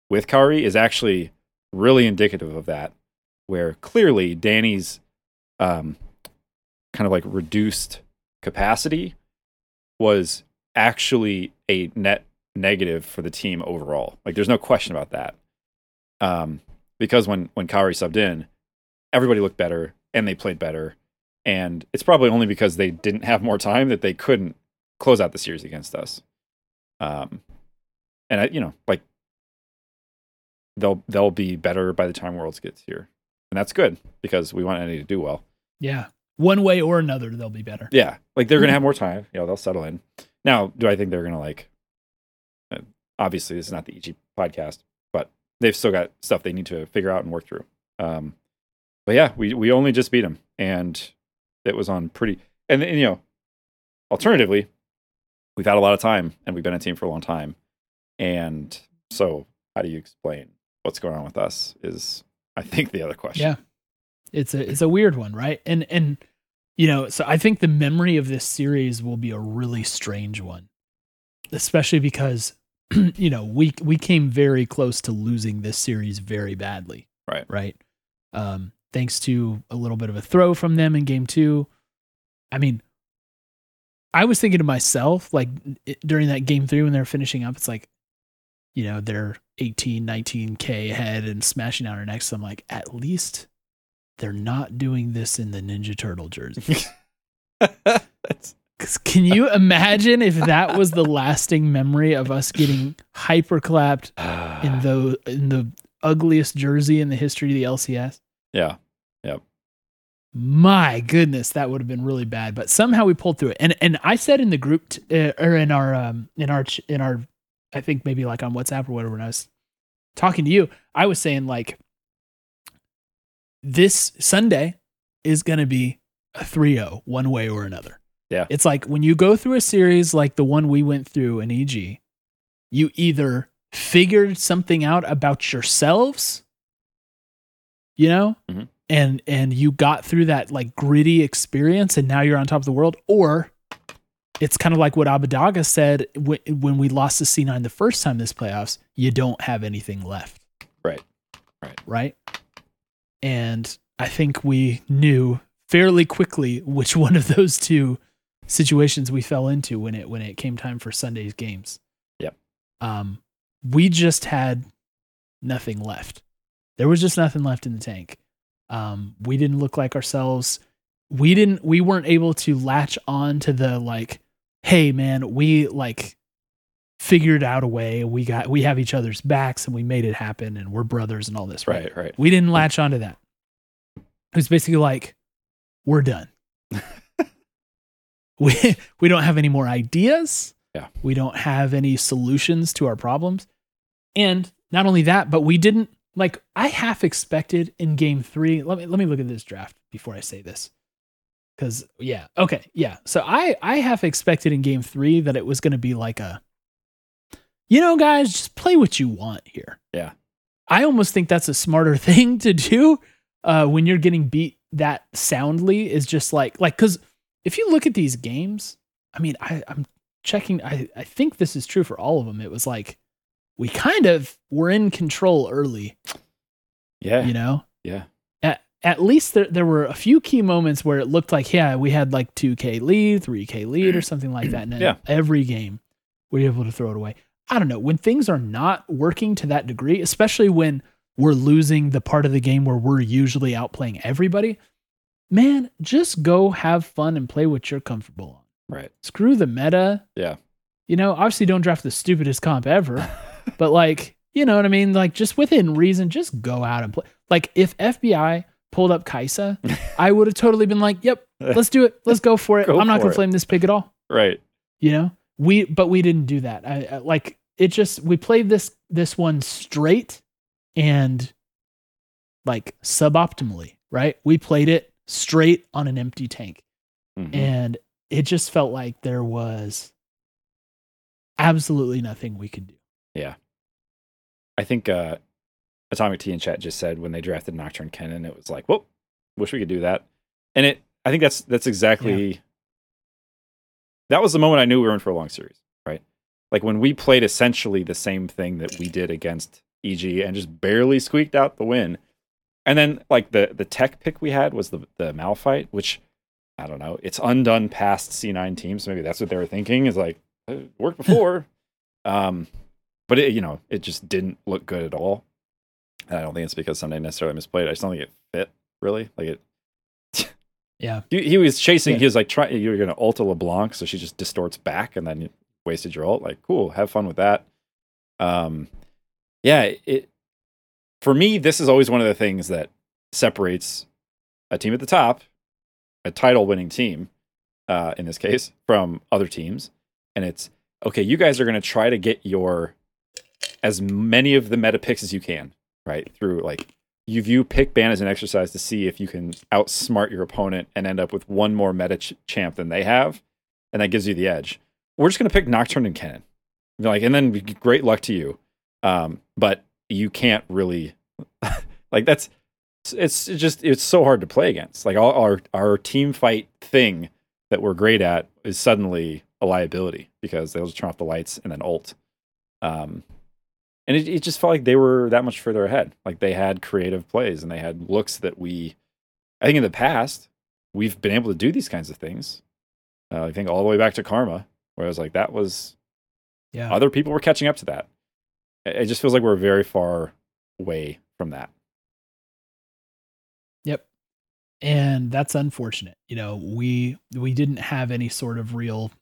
with Kaori is actually really indicative of that, where clearly Danny's um kind of like reduced capacity was actually a net negative for the team overall. Like there's no question about that. Um, because when when Kaori subbed in, everybody looked better and they played better. And it's probably only because they didn't have more time that they couldn't close out the series against us. Um, and I, you know, like they'll they'll be better by the time Worlds gets here, and that's good because we want any to do well. Yeah. One way or another, they'll be better. Yeah, like they're gonna have more time. You know, they'll settle in. Now, do I think they're gonna like? uh, Obviously, this is not the EG podcast, but they've still got stuff they need to figure out and work through. Um, but yeah, we we only just beat them, and it was on pretty. And, and you know, alternatively, we've had a lot of time, and we've been a team for a long time, and so how do you explain what's going on with us? Is I think the other question. Yeah. It's a it's a weird one, right? And and you know, so I think the memory of this series will be a really strange one. Especially because you know, we we came very close to losing this series very badly. Right. Right. Um thanks to a little bit of a throw from them in game 2. I mean, I was thinking to myself like it, during that game 3 when they're finishing up, it's like you know, they're 18, 19k ahead and smashing out our necks. I'm like, at least they're not doing this in the Ninja Turtle jersey. can you imagine if that was the lasting memory of us getting hyperclapped in the in the ugliest jersey in the history of the LCS? Yeah. Yep. My goodness, that would have been really bad. But somehow we pulled through it. And and I said in the group t- uh, or in our um in our ch- in our I think maybe like on WhatsApp or whatever when I was talking to you, I was saying like this Sunday is going to be a 3-0 one way or another. Yeah. It's like when you go through a series like the one we went through in EG, you either figured something out about yourselves, you know, Mhm. and and you got through that like gritty experience, and now you're on top of the world, or it's kind of like what Abbedagge said wh- when we lost to C9 the first time this playoffs. You don't have anything left. Right. Right. Right. And I think we knew fairly quickly which one of those two situations we fell into when it when it came time for Sunday's games. Yep. Um, we just had nothing left. There was just nothing left in the tank. Um, we didn't look like ourselves. We didn't. We weren't able to latch on to the like, hey man, we like figured out a way. We got we have each other's backs and we made it happen and we're brothers and all this. Right. Right. We didn't latch onto that. It was basically like, we're done. we we don't have any more ideas. Yeah. We don't have any solutions to our problems. And not only that, but we didn't like I half expected in game 3. Let me let me look at this draft before I say this. Cuz yeah, okay, yeah. So I I half expected in game 3 that it was going to be like a you know guys, just play what you want here. Yeah. I almost think that's a smarter thing to do uh, when you're getting beat that soundly is just like like because if you look at these games, I mean, I, I'm checking. I, I think this is true for all of them. It was like we kind of were in control early, Yeah. you know. Yeah. At at least there there were a few key moments where it looked like yeah we had like two K lead, three K lead, or mm-hmm. something like that. And then Yeah. every game we were able to throw it away. I don't know when things are not working to that degree, especially when we're losing the part of the game where we're usually outplaying everybody. man, just go have fun and play what you're comfortable on. Right. Screw the meta. Yeah. You know, obviously don't draft the stupidest comp ever, but like, you know what I mean? Like just within reason, just go out and play. Like if FBI pulled up Kai'Sa, I would have totally been like, "Yep, let's do it. Let's go for it. Go I'm not gonna it. flame this pig at all. Right. You know, we but we didn't do that. I, I like it. Just we played this this one straight and like suboptimally, right? We played it straight on an empty tank, Mhm. and it just felt like there was absolutely nothing we could do. I think uh, Atomic T and chat just said when they drafted Nocturne Kennen, it was like, whoa, wish we could do that. And it, I think that's that's exactly that was the moment I knew we were in for a long series, right? Like when we played essentially the same thing that we did against EG and just barely squeaked out the win. And then like the the tech pick we had was the the Malphite, which I don't know, it's undone past C9 teams. Maybe that's what they were thinking is like it worked before. um but it, you know, it just didn't look good at all. And I don't think it's because Ssumday necessarily misplayed. I just don't think it fit really. Like it, Yeah, he, he was chasing. Yeah. He was like, trying. you're going to ult a LeBlanc, so she just distorts back, and then you wasted your ult. Like, cool, have fun with that. Um, yeah, it. For me, this is always one of the things that separates a team at the top, a title-winning team, uh, in this case, from other teams, and it's okay. You guys are going to try to get your as many of the meta picks as you can, right? Through like you view pick ban as an exercise to see if you can outsmart your opponent and end up with one more meta ch- champ than they have, and that gives you the edge. We're just gonna pick Nocturne and Kennen, like, and then great luck to you. Um, but you can't really, like, that's it's just it's so hard to play against. Like, all our our team fight thing that we're great at is suddenly a liability because they'll just turn off the lights and then ult. Um, and it, it just felt like they were that much further ahead. Like they had creative plays and they had looks that we, I think in the past, we've been able to do these kinds of things. Uh, I think all the way back to Karma, where I was like, that was yeah. other people were catching up to that. It it just feels like we're very far away from that. Yep. And that's unfortunate. You know, we we didn't have any sort of real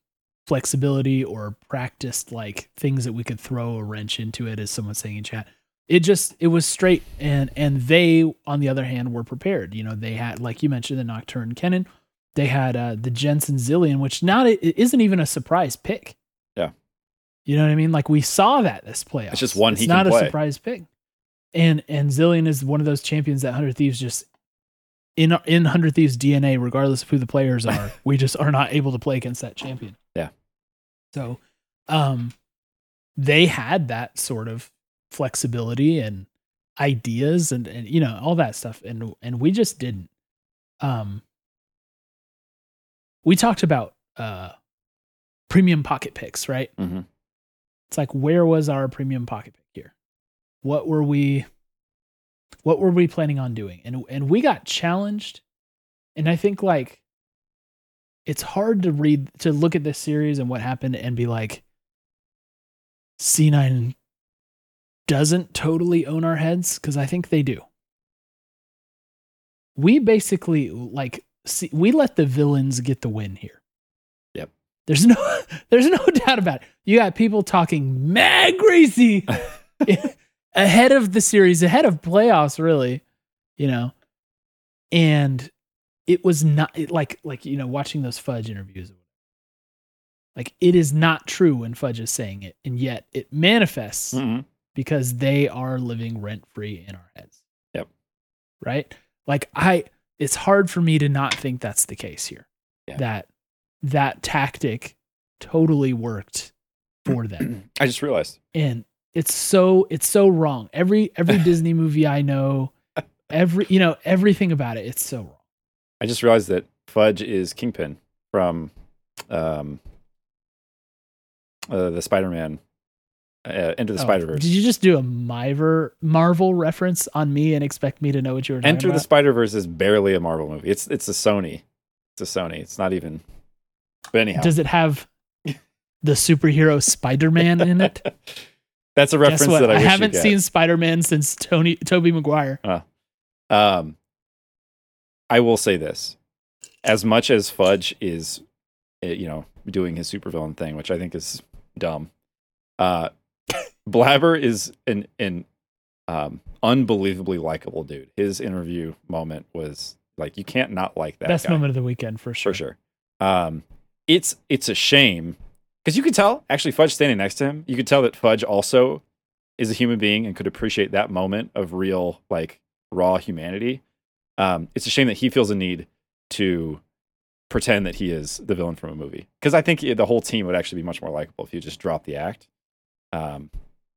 flexibility or practiced like things that we could throw a wrench into it as someone's saying in chat. It just it was straight and and they on the other hand were prepared. You know, they had like you mentioned the Nocturne Kennen, they had uh the Jensen Zilean, which not it isn't even a surprise pick. Yeah. You know what I mean? Like we saw that this playoff. It's just one It's he can not a play. surprise pick. And and Zilean is one of those champions that Hundred Thieves just in in Hundred Thieves DNA, regardless of who the players are, we just are not able to play against that champion. So, um, they had that sort of flexibility and ideas and and you know all that stuff, and and we just didn't. Um, we talked about uh premium pocket picks, right? Mm-hmm. It's like where was our premium pocket pick here? What were we what were we planning on doing? And and we got challenged. And I think like it's hard to read to look at this series and what happened and be like C9 doesn't totally own our heads cuz I think they do. We basically like see, we let the villains get the win here. Yep. There's no there's no doubt about it. You got people talking mad greasy ahead of the series, ahead of playoffs, really, you know. And it was not it, like like you know watching those Fudge interviews. Like it is not true when Fudge is saying it, and yet it manifests Mm-hmm. because they are living rent free in our heads. Yep. Right? Like I it's hard for me to not think that's the case here. Yeah. That that tactic totally worked for them. I just realized. And it's so it's so wrong. Every every Disney movie I know, every you know, everything about it, it's so wrong. I just realized that Fudge is Kingpin from um, uh, the Spider-Man uh, Into the Oh, Spider-Verse. Did you just do a Miver Marvel reference on me and expect me to know what you were Enter the about? Spider-Verse is barely a Marvel movie. It's it's a Sony. It's a Sony. It's not even. But anyhow, Does it have the superhero Spider-Man in it? that's a reference that I, I, haven't seen Spider-Man since Tony Toby Maguire. get. Um, I will say this: as much as Fudge is, uh, you know, doing his supervillain thing, which I think is dumb. Uh, Blaber is an an um, unbelievably likable dude. His interview moment was like you can't not like that. Best guy, moment of the weekend for sure. for sure. Um, it's it's a shame because you could tell actually Fudge standing next to him, you could tell that Fudge also is a human being and could appreciate that moment of real like raw humanity. Um, it's a shame that he feels a need to pretend that he is the villain from a movie because I think the whole team would actually be much more likable if you just dropped the act. Um,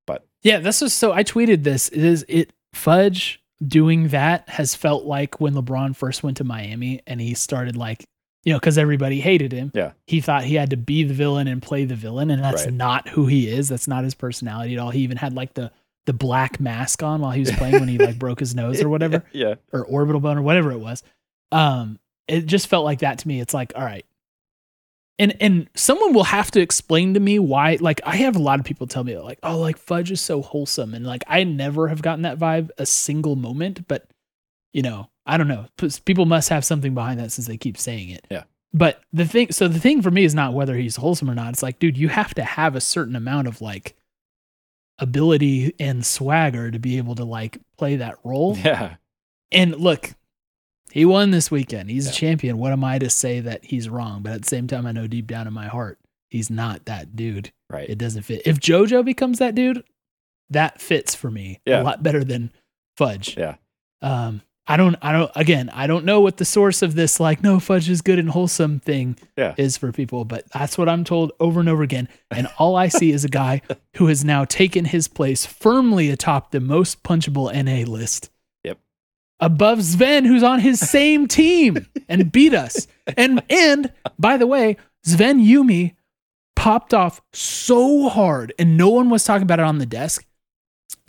but Yeah, this is so I tweeted this. It is it Fudge doing that has felt like when LeBron first went to Miami and he started like you know, because everybody hated him. Yeah. He thought he had to be the villain and play the villain, and that's Right. not who he is. That's not his personality at all. He even had like the the black mask on while he was playing when he like broke his nose or whatever. yeah, or orbital bone or whatever it was. Um, it just felt like that to me. It's like, all right. And and someone will have to explain to me why like I have a lot of people tell me like, oh, like fudge is so wholesome. And like I never have gotten that vibe a single moment, but you know, I don't know. People must have something behind that since they keep saying it. Yeah. But the thing so the thing for me is not whether he's wholesome or not. It's like, dude, you have to have a certain amount of like ability and swagger to be able to like play that role. yeah, And look, he won this weekend. He's Yeah. a champion. What am I to say that he's wrong? But at the same time, I know deep down in my heart, he's not that dude. right. It doesn't fit. If JoJo becomes that dude, that fits for me Yeah. a lot better than Fudge. Yeah. Um, I don't, I don't, again, I don't know what the source of this, like, no, Fudge is good and wholesome thing Yeah. is for people, but that's what I'm told over and over again. And all I see is a guy who has now taken his place firmly atop the most punchable NA list. Yep. Above Zven, who's on his same team and beat us. And and by the way, Zven Yuumi popped off so hard and no one was talking about it on the desk.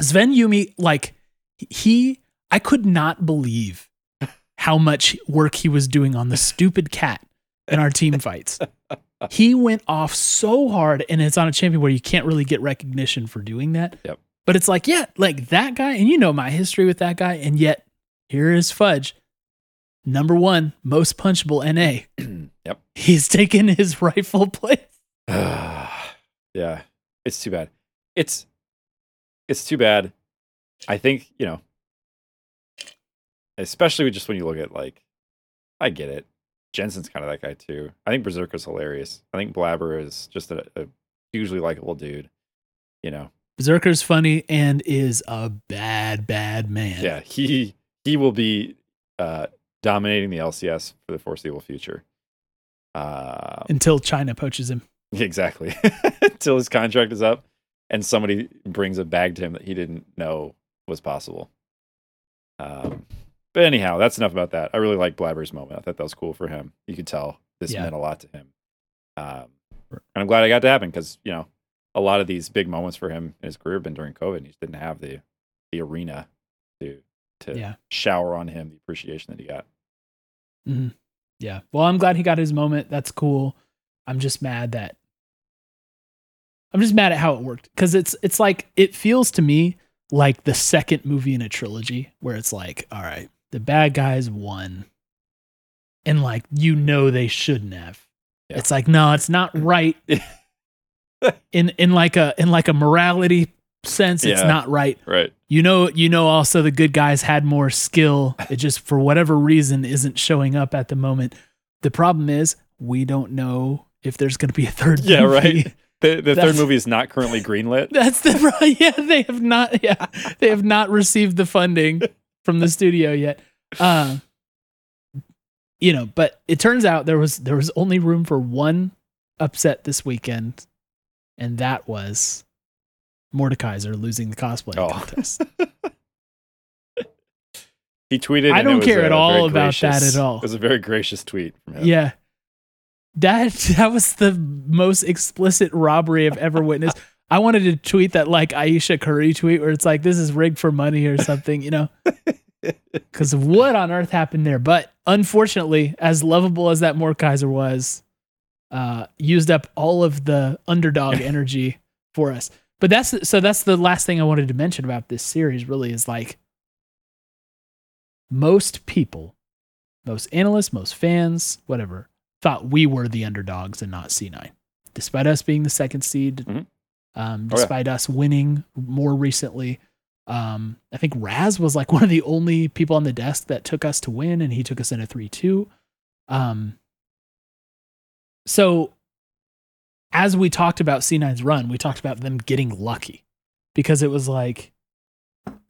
Zven Yuumi, like he I could not believe how much work he was doing on the stupid cat in our team fights. He went off so hard, and it's on a champion where you can't really get recognition for doing that. Yep. But it's like, yeah, like that guy, and you know my history with that guy, and yet here is Fudge, number one most punchable NA. yep. He's taken his rightful place. yeah, it's too bad. It's it's too bad. I think you know, especially just when you look at like, I get it. Jensen's kind of that guy too. I think Berserker's hilarious. I think Blaber is just a, a hugely likable dude. You know, Berserker's funny and is a bad, bad man. yeah, he he will be uh, dominating the LCS for the foreseeable future. Uh, Until China poaches him. Exactly. Until his contract is up and somebody brings a bag to him that he didn't know was possible. Um, but anyhow, that's enough about that. I really like Blaber's moment. I thought that was cool for him. You could tell this Yeah. meant a lot to him. Um, and I'm glad I got to happen because, you know, a lot of these big moments for him in his career have been during COVID. And he just didn't have the, the arena to, to Yeah. shower on him the appreciation that he got. hmm Yeah. Well, I'm glad he got his moment. That's cool. I'm just mad that I'm just mad at how it worked because it's it's like it feels to me like the second movie in a trilogy where it's like, all right, the bad guys won, and like you know they shouldn't have. Yeah. It's like no, it's not right. in in like a in like a morality sense, it's Yeah. not right Right. you know you know also the good guys had more skill it just for whatever reason isn't showing up at the moment the problem is we don't know if there's going to be a third Yeah, movie. right. The, the third movie is not currently greenlit. that's the yeah they have not yeah they have not received the funding from the studio yet uh, you know but it turns out there was there was only room for one upset this weekend and that was Mordekaiser losing the cosplay Oh. contest He tweeted. I don't care a at all about that at all. It was a very gracious tweet from him. Yeah. That that was the most explicit robbery I've ever witnessed. I wanted to tweet that like Ayesha Curry tweet where it's like this is rigged for money or something, you know. Because what on earth happened there? But unfortunately, as lovable as that Mordekaiser was, uh, used up all of the underdog energy for us. But that's so that's the last thing I wanted to mention about this series. Really, is like most people most analysts, most fans, whatever, thought we were the underdogs and not C9, despite us being the second seed, Mhm. Um, Oh, yeah. despite us winning more recently. Um, I think Raz was like one of the only people on the desk that took us to win, and he took us in a 3 2. Um, so, as we talked about C9's run, we talked about them getting lucky because it was like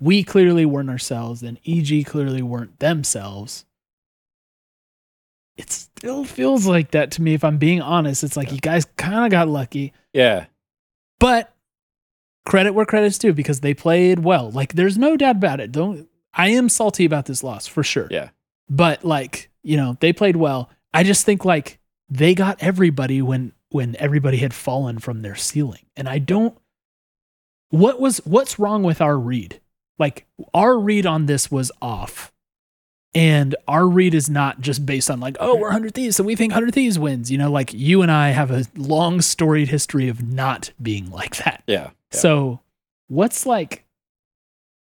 we clearly weren't ourselves and EG clearly weren't themselves. It still feels like that to me, if I'm being honest. It's like you guys kind of got lucky, Yeah. But credit where credit's due because they played well. Like, there's no doubt about it. Don't, I am salty about this loss for sure. Yeah. But, like, you know, they played well. I just think, like, they got everybody when, when everybody had fallen from their ceiling. And I don't, what was, what's wrong with our read? Like, our read on this was off. And our read is not just based on like, oh, we're 100 Thieves, so we think 100 Thieves wins. You know, like you and I have a long storied history of not being like that. Yeah. yeah. So, what's like,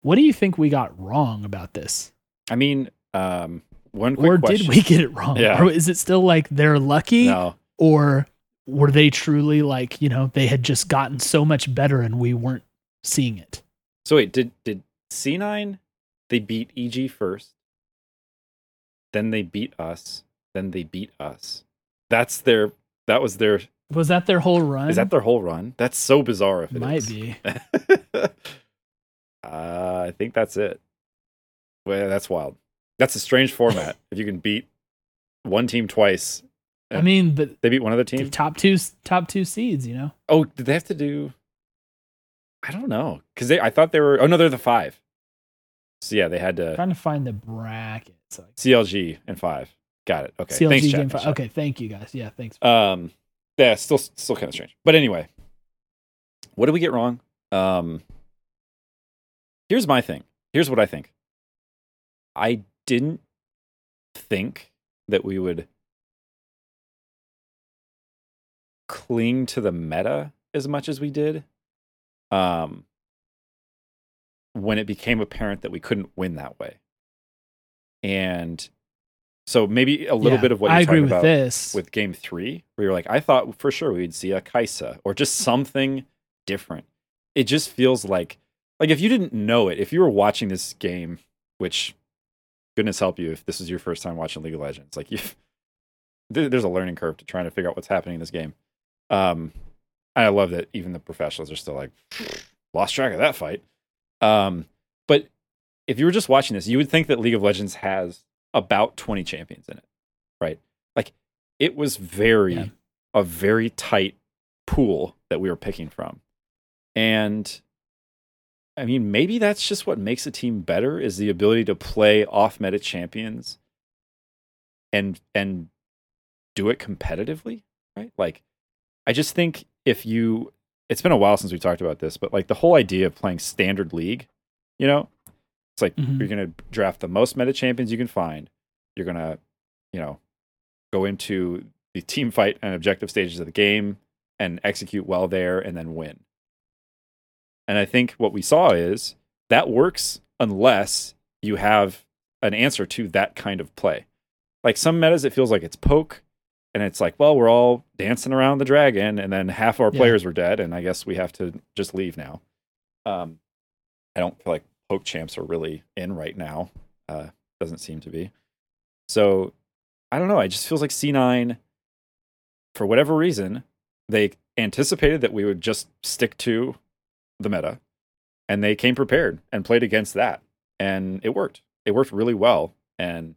what do you think we got wrong about this? I mean, um, one quick Or question. did we get it wrong? Yeah. Or is it still like they're lucky? No. Or were they truly like, you know, they had just gotten so much better and we weren't seeing it? So wait, did did C9 they beat EG first? Then they beat us. Then they beat us. That's their that was their Was that their whole run? is that their whole run? That's so bizarre if it Might is. be. uh, I think that's it. Well, that's wild. That's a strange format. if you can beat one team twice, I mean, but they beat one other team. top two top two seeds, you know? Oh, did they have to do? I don't know because they. I thought they were. Oh no, they're the five. So yeah, they had to trying to find the bracket. So CLG and five. Got it. Okay. CLG Thanks, game five. Okay, thank you guys. Yeah, thanks. Um, yeah, still still kind of strange. But anyway, what did we get wrong? Um, here's my thing. Here's what I think. I didn't think that we would cling to the meta as much as we did. Um, when it became apparent that we couldn't win that way, and so maybe a little Yeah, bit of what I you're agree talking with about this. with game three, where you're like, I thought for sure we'd see a Kai'Sa or just something different. It just feels like, like if you didn't know it, if you were watching this game, which goodness help you if this is your first time watching League of Legends, like you, there- there's a learning curve to trying to figure out what's happening in this game. Um, and I love that even the professionals are still like, lost track of that fight. Um, but if you were just watching this, you would think that League of Legends has about 20 champions in it, right? Like it was very Yeah. a very tight pool that we were picking from. And I mean, maybe that's just what makes a team better is the ability to play off meta champions and and do it competitively, right? Like I just think if you it's been a while since we talked about this, but like the whole idea of playing standard league, you know, it's like Mhm. you're going to draft the most meta champions you can find. You're going to, you know, go into the team fight and objective stages of the game and execute well there and then win. And I think what we saw is that works unless you have an answer to that kind of play. Like some metas, it feels like it's poke, and it's like, well, we're all dancing around the dragon, and then half our Yeah. players were dead, and I guess we have to just leave now. Um, I don't feel like poke champs are really in right now. Uh, doesn't seem to be. So I don't know. It just feels like C9, for whatever reason, they anticipated that we would just stick to the meta, and they came prepared and played against that, and it worked. It worked really well, and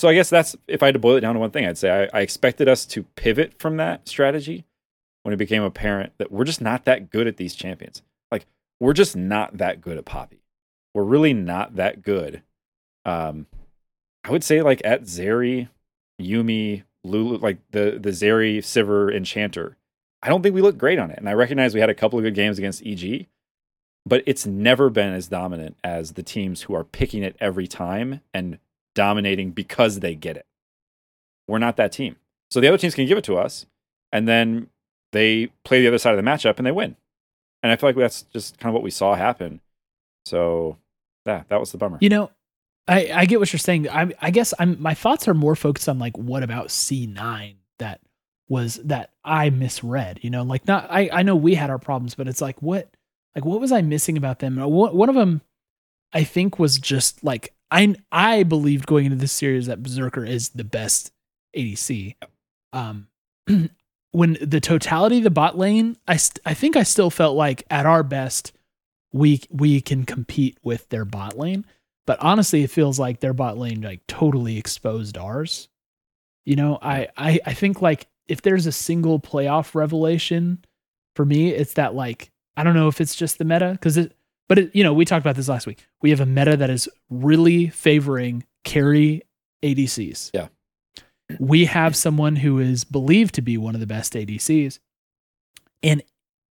so I guess that's if I had to boil it down to one thing, I'd say I, I expected us to pivot from that strategy when it became apparent that we're just not that good at these champions. Like we're just not that good at Poppy. We're really not that good. Um, I would say like at Zeri, Yuumi, Lulu, like the the Zeri, Sivir, Enchanter. I don't think we look great on it, and I recognize we had a couple of good games against EG, but it's never been as dominant as the teams who are picking it every time and dominating because they get it. We're not that team. So the other teams can give it to us, and then they play the other side of the matchup and they win. And I feel like that's just kind of what we saw happen. So yeah, that was the bummer. You know, I, I get what you're saying. I I guess I'm my thoughts are more focused on like what about C9 that was that I misread, you know, like not I I know we had our problems, but it's like what like what was I missing about them? One one of them I think was just like I I believed going into this series that Berserker is the best ADC. Um when the totality of the bot lane, I st- I think I still felt like at our best we we can compete with their bot lane. But honestly, it feels like their bot lane like totally exposed ours. You know, I I, I think like if there's a single playoff revelation for me, it's that like I don't know if it's just the meta because it, but it, you know we talked about this last week. We have a meta that is really favoring carry ADCs. Yeah. We have someone who is believed to be one of the best ADCs, and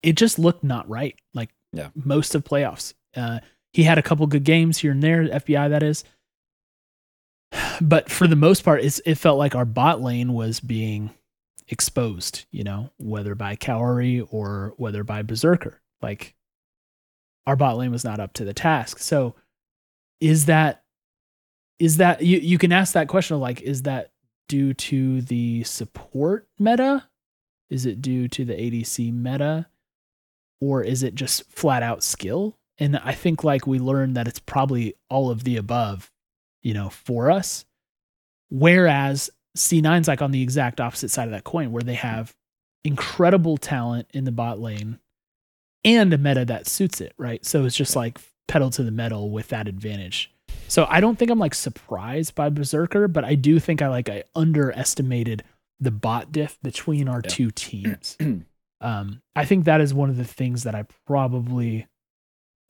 it just looked not right. Like Yeah. most of playoffs. Uh, he had a couple good games here and there, FBI that is. But for the most part, it's, it felt like our bot lane was being exposed, you know, whether by Kaori or whether by Berserker. Like our bot lane was not up to the task. So is that is that you, you can ask that question of like, is that due to the support meta? Is it due to the ADC meta? Or is it just flat out skill? And I think like we learned that it's probably all of the above, you know, for us. Whereas C9's like on the exact opposite side of that coin, where they have incredible talent in the bot lane and a meta that suits it, right? So it's just like pedal to the metal with that advantage. So I don't think I'm like surprised by Berserker, but I do think I like I underestimated the bot diff between our Yeah. two teams. um, I think that is one of the things that I probably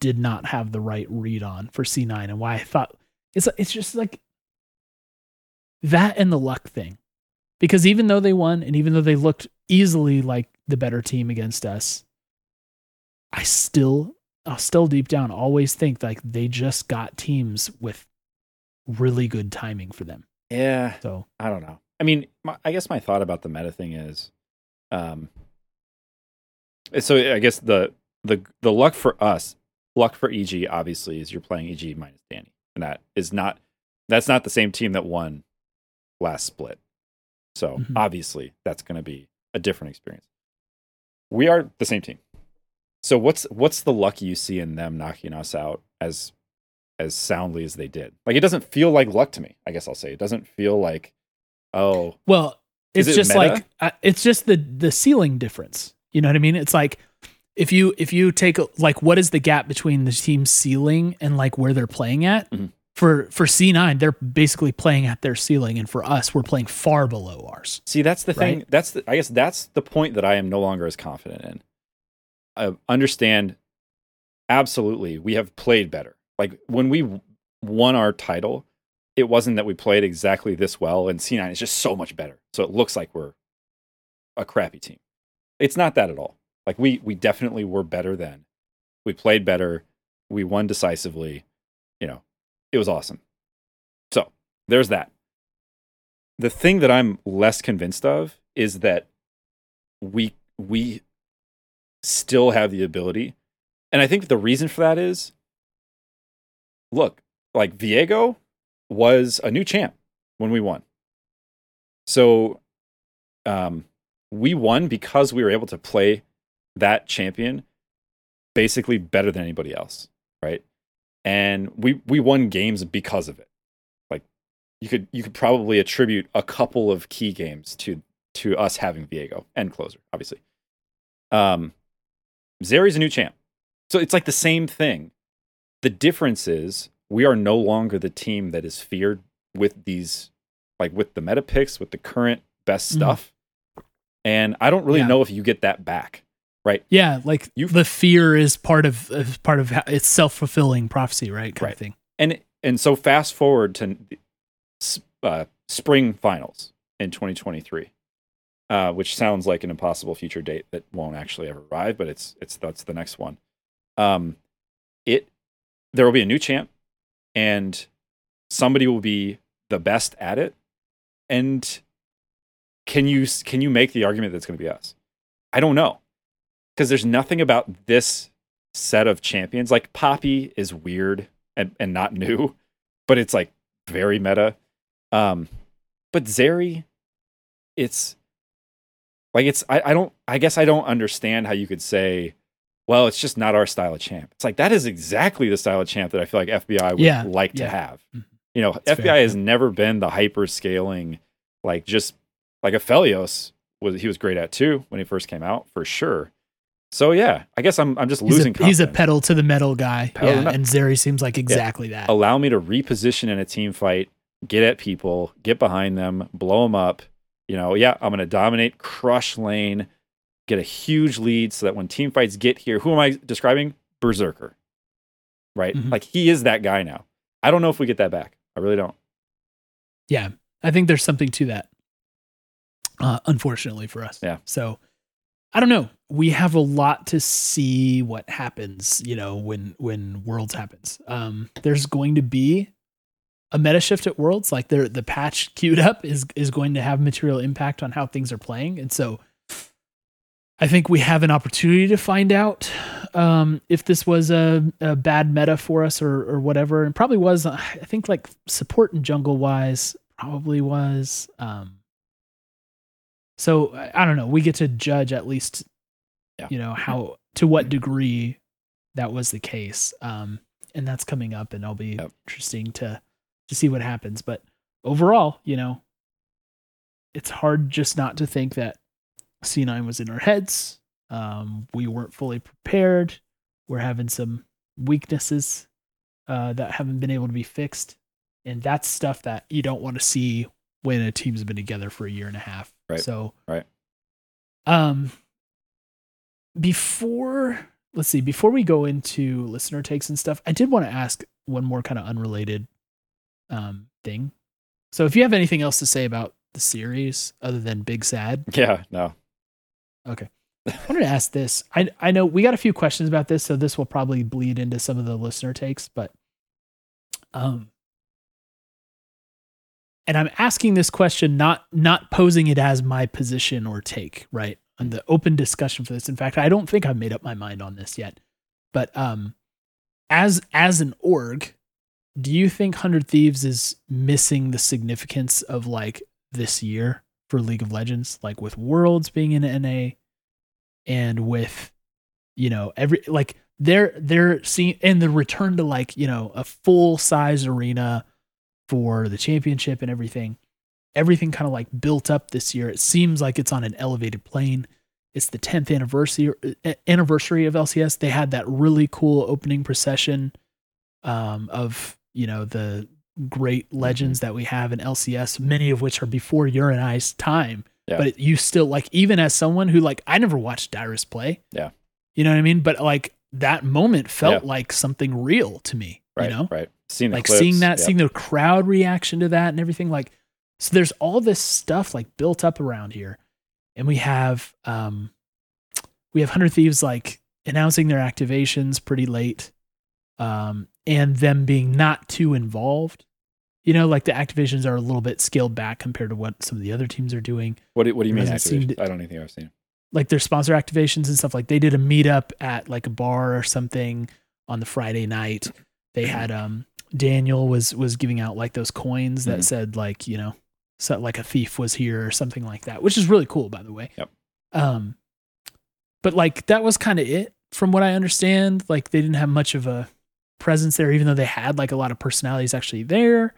did not have the right read on for C9 and why I thought it's it's just like that and the luck thing. Because even though they won and even though they looked easily like the better team against us, I still I'll still deep down always think like they just got teams with really good timing for them. Yeah, So I don't know. I mean, my, I guess my thought about the meta thing is, um, so I guess the the the luck for us, luck for EG, obviously, is you're playing EG minus Danny, and that is not that's not the same team that won last split. So Mhm. obviously, that's going to be a different experience. We are the same team. So what's what's the luck you see in them knocking us out as as soundly as they did? Like it doesn't feel like luck to me. I guess I'll say it doesn't feel like oh Well, it's it just meta? like uh, it's just the the ceiling difference. You know what I mean? It's like if you if you take a, like what is the gap between the team's ceiling and like where they're playing at? Mhm. For for C9, they're basically playing at their ceiling and for us, we're playing far below ours. See, that's the thing. That's the, I guess that's the point that I am no longer as confident in. I understand absolutely we have played better. Like when we won our title, it wasn't that we played exactly this well and C9 is just so much better. So it looks like we're a crappy team. It's not that at all. Like we we definitely were better then. We played better. We won decisively. You know, it was awesome. So, there's that the thing that I'm less convinced of is that we we still have the ability, and I think the reason for that is, look, like Viego was a new champ when we won, so um, we won because we were able to play that champion basically better than anybody else, right? And we we won games because of it Like you could you could probably attribute a couple of key games to to us having Viego and closer, obviously. Um, Zeri's a new champ, so it's like the same thing. The difference is we are no longer the team that is feared with these, like with the meta picks, with the current best Mhm. stuff. And I don't really Yeah. know if you get that back, right? Yeah, like You- the fear is part of is part of how, it's self fulfilling prophecy, right? Kind Right. of thing. and and so fast forward to uh, spring finals in 2023 uh, which sounds like an impossible future date that won't actually ever arrive but it's it's that's the next one. Um it there will be a new champ and somebody will be the best at it. And can you can you make the argument that it's going to be us? I don't know. Because there's nothing about this set of champions. Like poppy is weird and, and not new but it's like very meta. Um, but Zeri, it's like it's I, I don't I guess I don't understand how you could say, well, it's just not our style of champ. It's like that is exactly the style of champ that I feel like FBI would Yeah, like to yeah. have. Mhm. You know, That's FBI fair, has never been the hyper scaling, like just like Aphelios was he was great at too when he first came out for sure. So yeah, I guess I'm I'm just He's losing. a, he's a pedal to the metal guy. Pedal yeah, the metal. and Zeri seems like exactly that. allow me to reposition in a team fight, get at people, get behind them, blow them up. You know, yeah, I'm going to dominate, crush lane, get a huge lead so that when team fights get here, who am I describing? Berserker. Right? Mhm. Like he is that guy now. I don't know if we get that back. I really don't. Yeah, I think there's something to that. Uh, unfortunately for us. Yeah. So I don't know. We have a lot to see what happens. You know, when when Worlds happens. Um, there's going to be a meta shift at Worlds. Like the the patch queued up is is going to have material impact on how things are playing, and so. I think we have an opportunity to find out um, if this was a, a bad meta for us or, or whatever. And probably was. I think like support and jungle wise, probably was. Um, so I I don't know. We get to judge at least, Yeah. you know, how to what degree that was the case. Um, and that's coming up, and it'll be Yep. interesting to to see what happens. But overall, you know, it's hard just not to think that C9 was in our heads. Um, we weren't fully prepared. We're having some weaknesses uh, that haven't been able to be fixed, and that's stuff that you don't want to see when a team's been together for a year and a half. Right. So, Right. Um, before let's see, before we go into listener takes and stuff, I did want to ask one more kind of unrelated um thing. So, if you have anything else to say about the series other than Big Sad, Yeah, no. Okay. I wanted to ask this. I I know we got a few questions about this, so this will probably bleed into some of the listener takes, but um and I'm asking this question not not posing it as my position or take, right? On the open discussion for this. In fact, I don't think I've made up my mind on this yet. But um as as an org, do you think 100 Thieves is missing the significance of like this year for League of Legends? Like with Worlds being in NA and with you know every like they're they're seeing and the return to like you know a full size arena for the championship and everything everything kind of like built up this year. It seems like it's on an elevated plane. It's the 10th anniversary uh, anniversary of LCS they had that really cool opening procession um of you know the great legends that we have in LCS many of which are before your and I's time Yeah. but you still like even as someone who like I never watched Dyrus play. Yeah. You know what I mean? But like that moment felt Yeah. like something real to me. Right. You know? Right. Seeing Like clips, seeing that, yeah. seeing the crowd reaction to that and everything. Like so there's all this stuff like built up around here. And we have um we have Hundred Thieves like announcing their activations pretty late. Um and them being not too involved. You know, like the activations are a little bit scaled back compared to what some of the other teams are doing What do, what do you mean? to- I don't think I've seen. like their sponsor activations and stuff like they did a meetup at like a bar or something on the Friday night. They had um Daniel was was giving out like those coins that Mhm. said like, you know, so like a thief was here or something like that, which is really cool by the way. Yep. Um but like that was kind of it from what I understand. Like they didn't have much of a presence there even though they had like a lot of personalities actually there.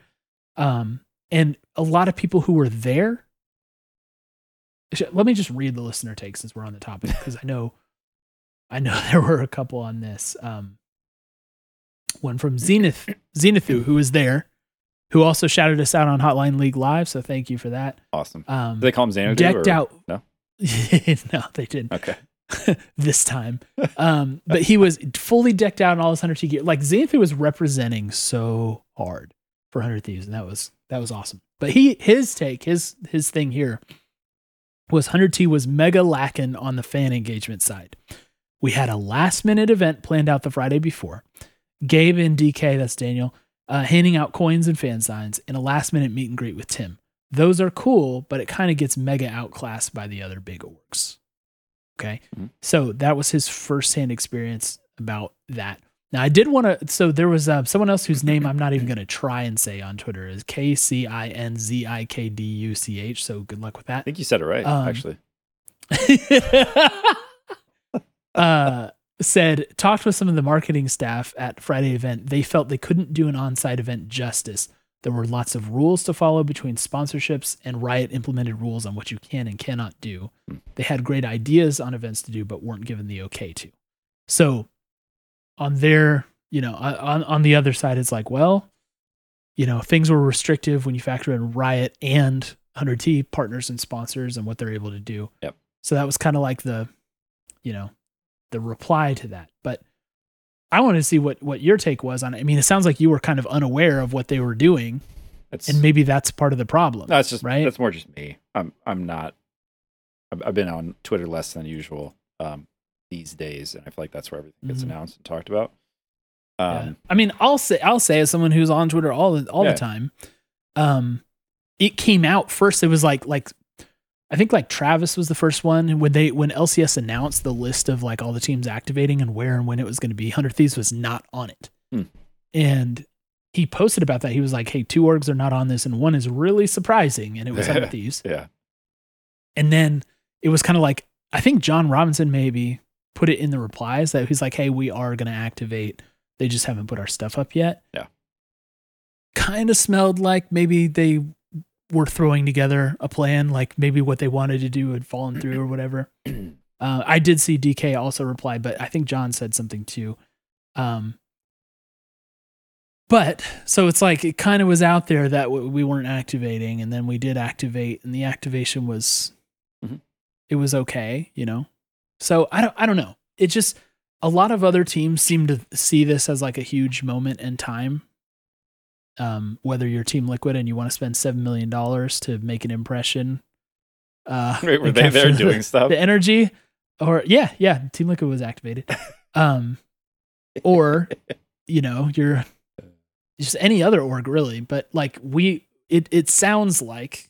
Um and a lot of people who were there let me just read the listener takes since we're on the topic because I know I know there were a couple on this. Um, one from Zenith Zenithu who was there, who also shouted us out on Hotline League Live. So thank you for that. Awesome. Um, Do they call him Xanadu? decked or- out. No? no, they didn't Okay. this time. Um, but he was fully decked out in all his hundred T gear. Like Xanthu was representing so hard for hundred thieves, and that was that was awesome. But he his take his his thing here was hundred T was mega lacking on the fan engagement side. We had a last minute event planned out the Friday before. Gabe and DK, that's Daniel, uh, handing out coins and fan signs, and a last minute meet and greet with Tim. Those are cool, but it kind of gets mega outclassed by the other big orgs. Okay. Mhm. So that was his firsthand experience about that. Now I did want to. So there was uh, someone else whose name I'm not even going to try and say on Twitter is K C I N Z I K D U C H. So good luck with that. I think you said it right, Um, actually. uh, said talked with some of the marketing staff at Friday event. They felt they couldn't do an on-site event justice. There were lots of rules to follow between sponsorships, and Riot implemented rules on what you can and cannot do. Hmm. They had great ideas on events to do, but weren't given the okay to. So, on their, you know, on on the other side, it's like, well, you know, things were restrictive when you factor in Riot and 100T partners and sponsors and what they're able to do. Yep. So that was kind of like the, you know, the reply to that. But I wanted to see what what your take was on it. I mean, it sounds like you were kind of unaware of what they were doing, It's, and maybe that's part of the problem. no, it's just right? That's more just me. I'm I'm not. I've, I've been on Twitter less than usual um, these days, and I feel like that's where everything gets Mhm. announced and talked about. Yeah. Um, I mean, I'll say I'll say as someone who's on Twitter all the all Yeah. the time, um, it came out first. It was like like I think like Travis was the first one when they when LCS announced the list of like all the teams activating and where and when it was going to be. Hundred Thieves was not on it, Hmm. and he posted about that. He was like, "Hey, two orgs are not on this, and one is really surprising," and it was Hundred Thieves. yeah, And then it was kind of like I think John Robinson maybe put it in the replies that he's like, "Hey, we are going to activate. They just haven't put our stuff up yet." Yeah. Kind of smelled like maybe they were throwing together a plan, like maybe what they wanted to do had fallen through or whatever. Uh, I did see DK also reply, but I think John said something too. Um, but so it's like it kind of was out there that w- we weren't activating, and then we did activate, and the activation was Mhm. it was okay, you know. So I don't I don't know. It just a lot of other teams seem to see this as like a huge moment in time. Um, whether you're Team Liquid and you want to spend seven million dollars to make an impression, uh, Wait, were they there the- doing stuff? the energy or yeah yeah team liquid was activated um or you know you're just any other org really but like we it it sounds like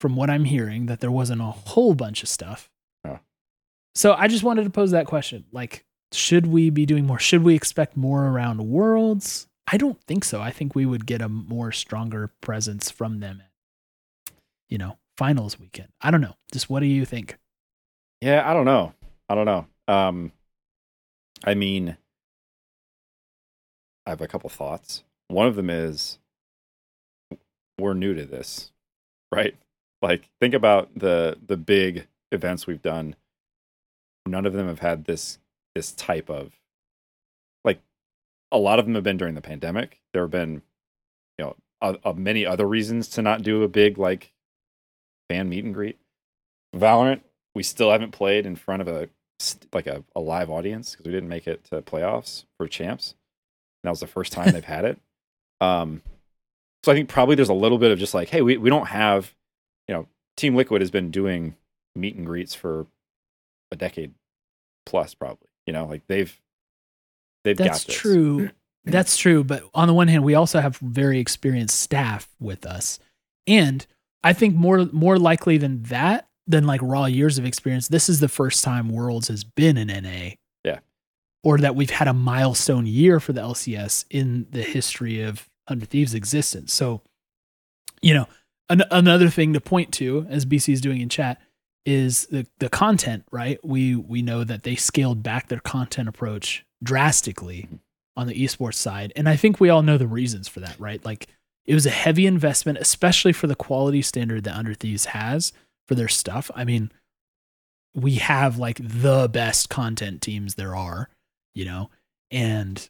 from what i'm hearing that there wasn't a whole bunch of stuff Oh. so i just wanted to pose that question like should we be doing more should we expect more around worlds i don't think so i think we would get a more stronger presence from them you know finals weekend i don't know just what do you think Yeah, I don't know. I don't know. Um, I mean, I have a couple thoughts. One of them is we're new to this, right? Like, think about the the big events we've done. None of them have had this this type of. A lot of them have been during the pandemic. There have been, you know, uh, uh, many other reasons to not do a big like fan meet and greet. Valorant, we still haven't played in front of a like a, a live audience because we didn't make it to playoffs for champs. And That was the first time they've had it. Um, so I think probably there's a little bit of just like, hey, we, we don't have, you know, Team Liquid has been doing meet and greets for a decade plus, probably. You know, like they've they've That's got this. true. Mm. That's true. But on the one hand, we also have very experienced staff with us. And I think more more likely than that, than like raw years of experience, this is the first time Worlds has been in NA. Yeah. Or that we've had a milestone year for the LCS in the history of 100 Thieves existence. So, you know, an- another thing to point to, as BC is doing in chat, is the the content. Right? We we know that they scaled back their content approach drastically on the esports side, and I think we all know the reasons for that. Right? Like it was a heavy investment, especially for the quality standard that Hundred Thieves has for their stuff. I mean, we have like the best content teams there are, you know, and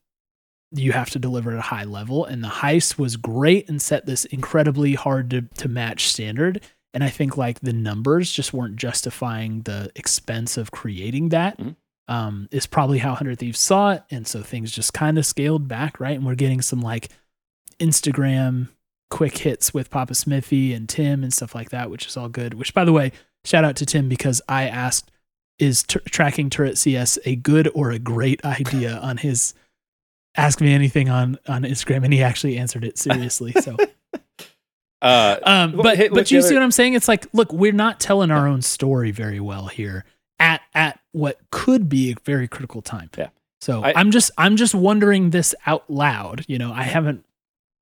you have to deliver at a high level. And the heist was great and set this incredibly hard to, to match standard. And I think like the numbers just weren't justifying the expense of creating that. Mhm. Um, is probably how 100 Thieves saw it. And so things just kind of scaled back, right? And we're getting some like Instagram quick hits with Papa Smithy and Tim and stuff like that, which is all good. Which, by the way, shout out to Tim because I asked, is t- tracking turret CS a good or a great idea on his ask me anything on on Instagram, and he actually answered it seriously. So, Uh, um, Well, but hey, but you see what I'm saying? It's like, look, we're not telling our own story very well here at at what could be a very critical time. Yeah. So I- am just I'm just wondering this out loud. You know, I haven't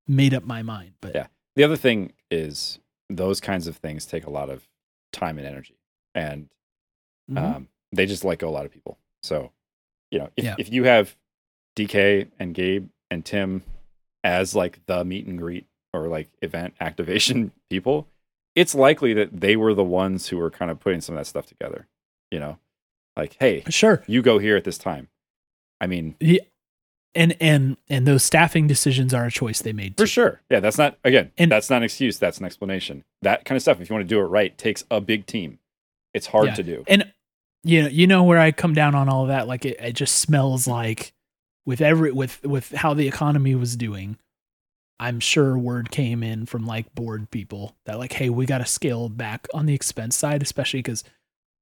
made up my mind, but Yeah. The other thing is those kinds of things take a lot of time and energy, and Mhm. um, they just let go a lot of people. So, you know, if, Yeah. if you have DK and Gabe and Tim as like the meet and greet or like event activation people, it's likely that they were the ones who were kind of putting some of that stuff together. You know, like, hey, sure. you go here at this time. I mean, Yeah. And and and those staffing decisions are a choice they made. For sure. Yeah, that's not again, And- that's not an excuse, that's an explanation. That kind of stuff, if you want to do it right, takes a big team. It's hard Yeah. to do. And you know, you know where I come down on all of that. Like it, it just smells like with every with with how the economy was doing. I'm sure word came in from like board people that like, hey, we got to scale back on the expense side, especially because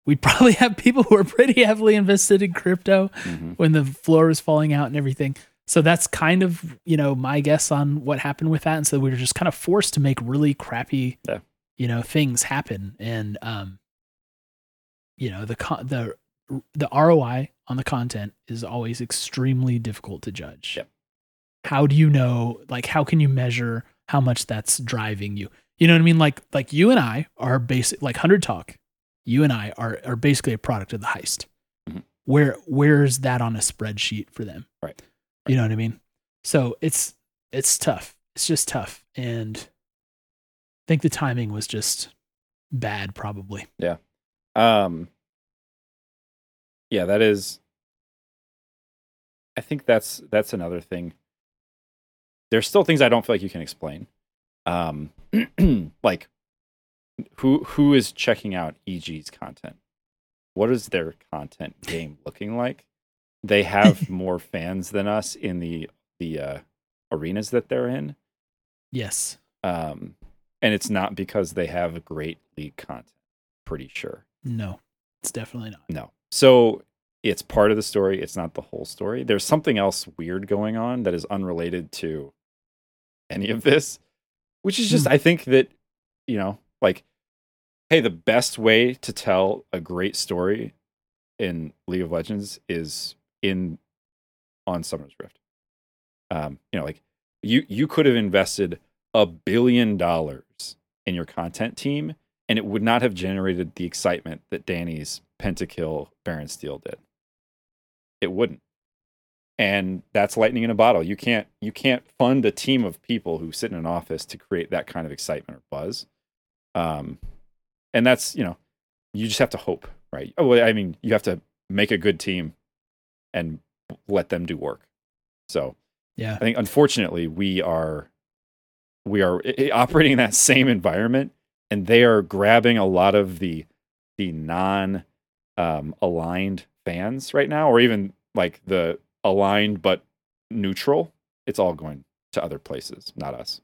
we probably have people who are pretty heavily invested in crypto Mhm. when the floor was falling out and everything. So that's kind of you know my guess on what happened with that, and so we were just kind of forced to make really crappy, Yeah. you know, things happen, and um, you know the con- the the ROI on the content is always extremely difficult to judge. Yep. How do you know? Like, how can you measure how much that's driving you? You know what I mean? Like, like you and I are basic, like Hundred Talk. You and I are are basically a product of the heist. Mhm. Where where's that on a spreadsheet for them? Right. You know what I mean? So it's it's tough. It's just tough, and I think the timing was just bad, probably. Yeah. Um Yeah, that is I think that's that's another thing. There's still things I don't feel like you can explain. Um like who who is checking out EG's content? What is their content game looking like? They have more fans than us in the the uh arenas that they're in. Yes. Um and it's not because they have great league content, pretty sure. No. It's definitely not. No. So it's part of the story. It's not the whole story. There's something else weird going on that is unrelated to any of this, which is just, Hmm. I think that, you know, like, hey, the best way to tell a great story in League of Legends is in on Summoner's Rift. Um, you know, like you you could have invested a billion dollars in your content team and it would not have generated the excitement that Danny's pentakill Baron Steal did. It wouldn't. And that's lightning in a bottle. You can't you can't fund a team of people who sit in an office to create that kind of excitement or buzz. Um and that's, you know, you just have to hope, right? Oh, I mean, you have to make a good team and let them do work. So, Yeah. I think unfortunately we are we are operating in that same environment and they are grabbing a lot of the the non um, aligned fans right now or even like the aligned but neutral it's all going to other places not us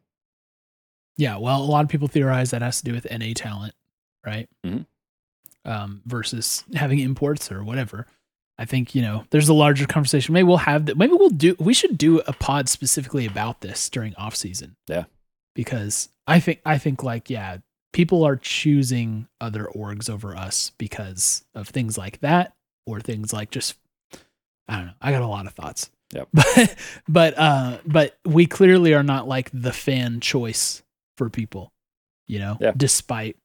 Yeah, well, a lot of people theorize that has to do with NA talent, right? Mhm. Um, versus having imports or whatever. I think you know there's a larger conversation. Maybe we'll have that. Maybe we'll do. We should do a pod specifically about this during off season. Yeah. because I think I think like yeah, people are choosing other orgs over us because of things like that or things like just I don't know. I got a lot of thoughts. Yep. But but uh but we clearly are not like the fan choice for people, you know, Yeah. despite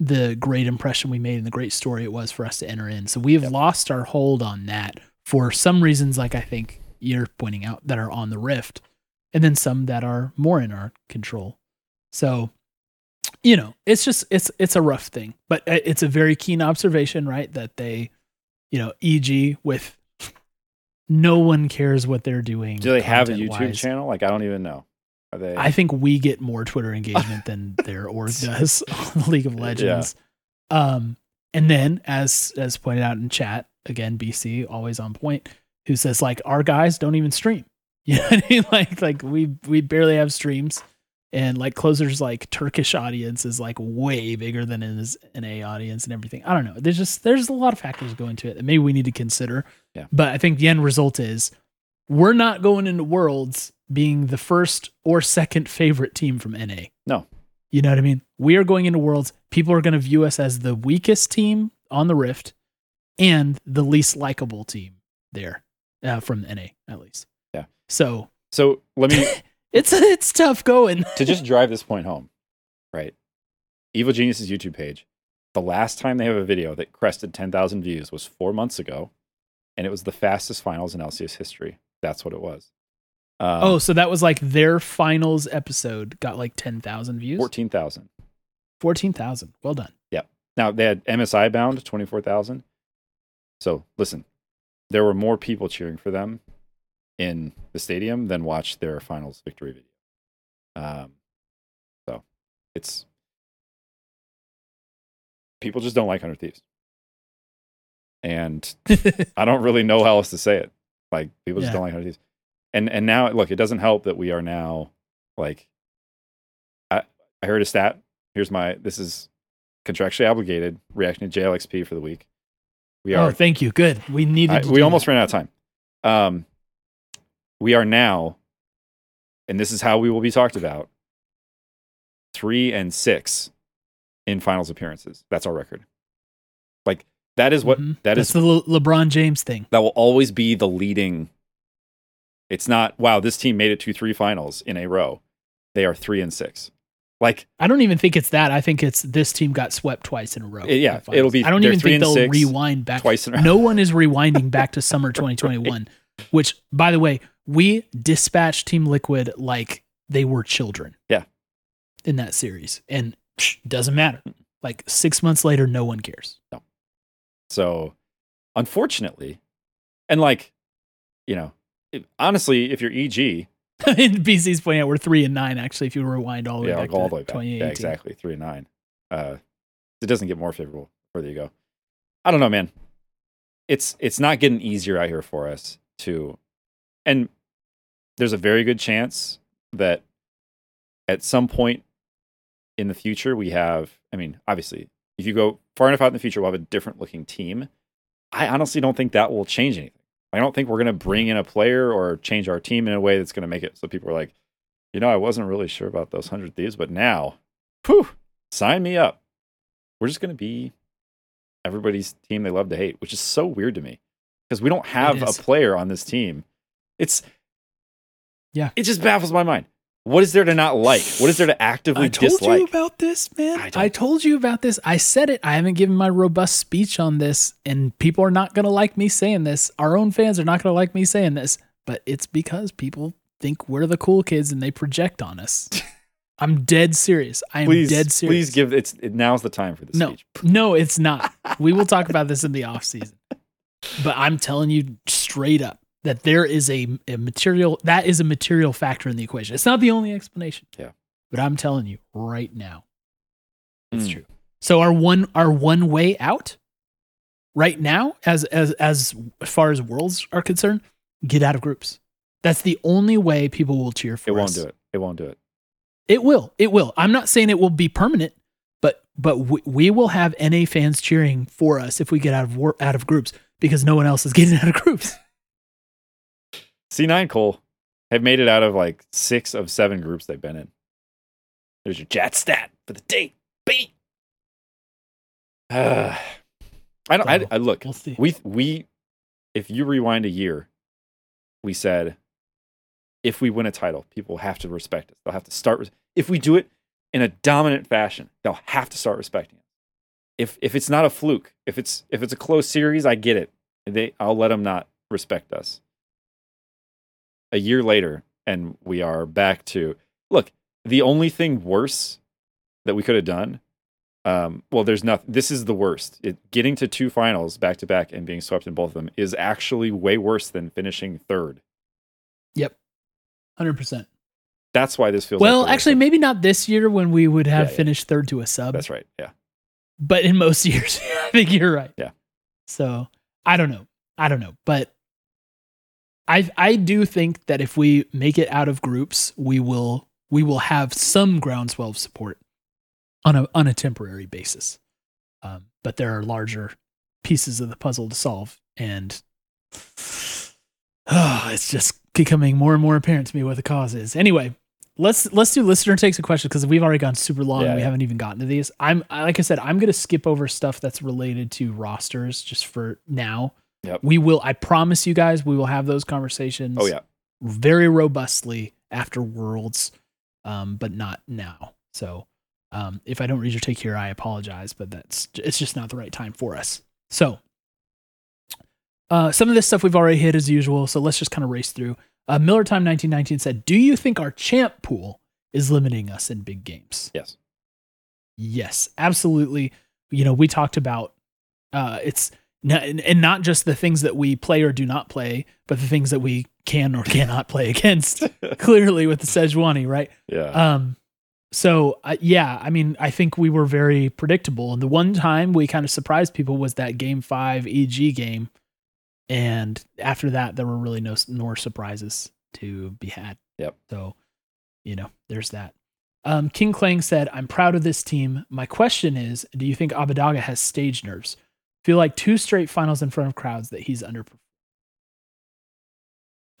the great impression we made and the great story it was for us to enter in. So we have Yep. lost our hold on that for some reasons, like I think you're pointing out, that are on the rift, and then some that are more in our control. So, you know, it's just it's it's a rough thing, but uh, it's a very keen observation, right? That they, you know, EG with no one cares what they're doing. do they have a youtube content-wise. channel like i don't even know are they I think we get more Twitter engagement than their org does on League of Legends. Um, and then as as pointed out in chat, again, BC always on point, who says like our guys don't even stream. You know what I mean? Like like we we barely have streams. And like Closer's like Turkish audience is like way bigger than his NA audience and everything. I don't know. There's just there's a lot of factors go into it that maybe we need to consider. Yeah. But I think the end result is we're not going into worlds being the first or second favorite team from NA. No. You know what I mean? We are going into worlds. People are going to view us as the weakest team on the Rift and the least likable team there. uh, from the NA at least. Yeah. So So let me it's it's tough going. to just drive this point home, right? Evil Genius's YouTube page. The last time they have a video that crested 10,000 views was four months ago, and it was the fastest finals in LCS history. That's what it was. Um, oh, so that was like their finals episode got like ten thousand views. 14,000. Fourteen thousand. Well done. Yeah. Now they had MSI bound 24,000. So listen, there were more people cheering for them in the stadium than watched their finals victory video. Um, so it's people just don't like Hundred Thieves, and I don't really know how else to say it. Like people just Yeah. don't like Hundred Thieves, and and now look, it doesn't help that we are now like I I heard a stat. Here's my this is contractually obligated reaction to JLXP for the week. We oh, are thank you. Good. We needed. I, to we almost that. ran out of time. Um, we are now, and this is how we will be talked about. Three and six in finals appearances. That's our record. Like that is what Mhm. that That's is. the Le- LeBron James thing. that will always be the leading. It's not wow. This team made it to three finals in a row. They are three and six. Like I don't even think it's that. I think it's this team got swept twice in a row. Yeah, in the finals. it'll be- I don't even think they'll rewind back. twice in a row. No one is rewinding back to summer 2021. Which, by the way, we dispatched Team Liquid like they were children. Yeah. In that series, and psh, doesn't matter. Like six months later, no one cares. No. So, unfortunately, and like, you know, honestly, if you're EG, BC's pointing out we're three and nine. Actually, if you rewind all the way yeah, back all the way back. 2018. Yeah, exactly, three and nine. Uh, it doesn't get more favorable the further you go. I don't know, man. It's it's not getting easier out here for us to, and there's a very good chance that at some point in the future we have. I mean, obviously, if you go far enough out in the future, we'll have a different looking team. I honestly don't think that will change anything. I don't think we're going to bring in a player or change our team in a way that's going to make it so people are like, you know, I wasn't really sure about those 100 Thieves, but now, whew, sign me up. We're just going to be everybody's team they love to hate, which is so weird to me because we don't have a player on this team. It's, Yeah. it just baffles my mind. What is there to not like? What is there to actively I told dislike? you about this, man. I I, told you about this. I said it. I haven't given my robust speech on this, and people are not going to like me saying this. Our own fans are not going to like me saying this, but it's because people think we're the cool kids and they project on us. I'm dead serious. I am please, dead serious. please give it's it, now's the time for this. no, speech. no, it's not. We will talk about this in the off season. But I'm telling you straight up that there is a, a material that is a material factor in the equation. It's not the only explanation. Yeah. But I'm telling you right now, it's Mm. true. So our one our one way out right now, as as as far as worlds are concerned, get out of groups. That's the only way people will cheer for us. It won't us. do it. It won't do it. It will. It will. I'm not saying it will be permanent, but but we, we will have NA fans cheering for us if we get out of war, out of groups because no one else is getting out of groups. C9 Cole have made it out of like six of seven groups they've been in. There's your chat stat for the day. Beat. Uh, I don't. I, I look. We'll see. We we, if you rewind a year, we said, if we win a title, people have to respect us. They'll have to start. If we do it in a dominant fashion, they'll have to start respecting us. If if it's not a fluke, if it's if it's a close series, I get it. They, I'll let them not respect us. A year later, and we are back to look. The only thing worse that we could have done um, well, there's nothing. This is the worst. It, getting to two finals back to back and being swept in both of them is actually way worse than finishing third. Yep. 100%. That's why this feels. Well, like actually maybe not this year when we would have Yeah, yeah. finished third to a sub. that's right. Yeah, But in most years, I think you're right. Yeah. So, I don't know. I don't know, but I I do think that if we make it out of groups, we will we will have some groundswell of support on a on a temporary basis. Um, but there are larger pieces of the puzzle to solve, and oh, it's just becoming more and more apparent to me what the cause is. Anyway, let's let's do listener takes a question because we've already gone super long. Yeah, and we yeah. haven't even gotten to these. I'm like I said, I'm gonna skip over stuff that's related to rosters just for now. Yep. We will. I promise you guys, we will have those conversations. Oh yeah. very robustly after Worlds, um, but not now. So um, if I don't read your take here, I apologize, but that's it's just not the right time for us. So uh, some of this stuff we've already hit as usual, so let's just kind of race through. Uh, Miller Time 1919 said, "Do you think our champ pool is limiting us in big games?" Yes. Yes, absolutely. You know, we talked about uh, it's and not just the things that we play or do not play, but the things that we can or cannot play against. clearly, with the Sejuani, right? Yeah. Um, so uh, yeah, I mean, I think we were very predictable. And the one time we kind of surprised people was that Game Five EG game, and after that, there were really no more surprises to be had. Yep. So, you know, there's that. Um, King Clang said, "I'm proud of this team. My question is, do you think Abbedagge has stage nerves? Feel like two straight finals in front of crowds that he's underperformed."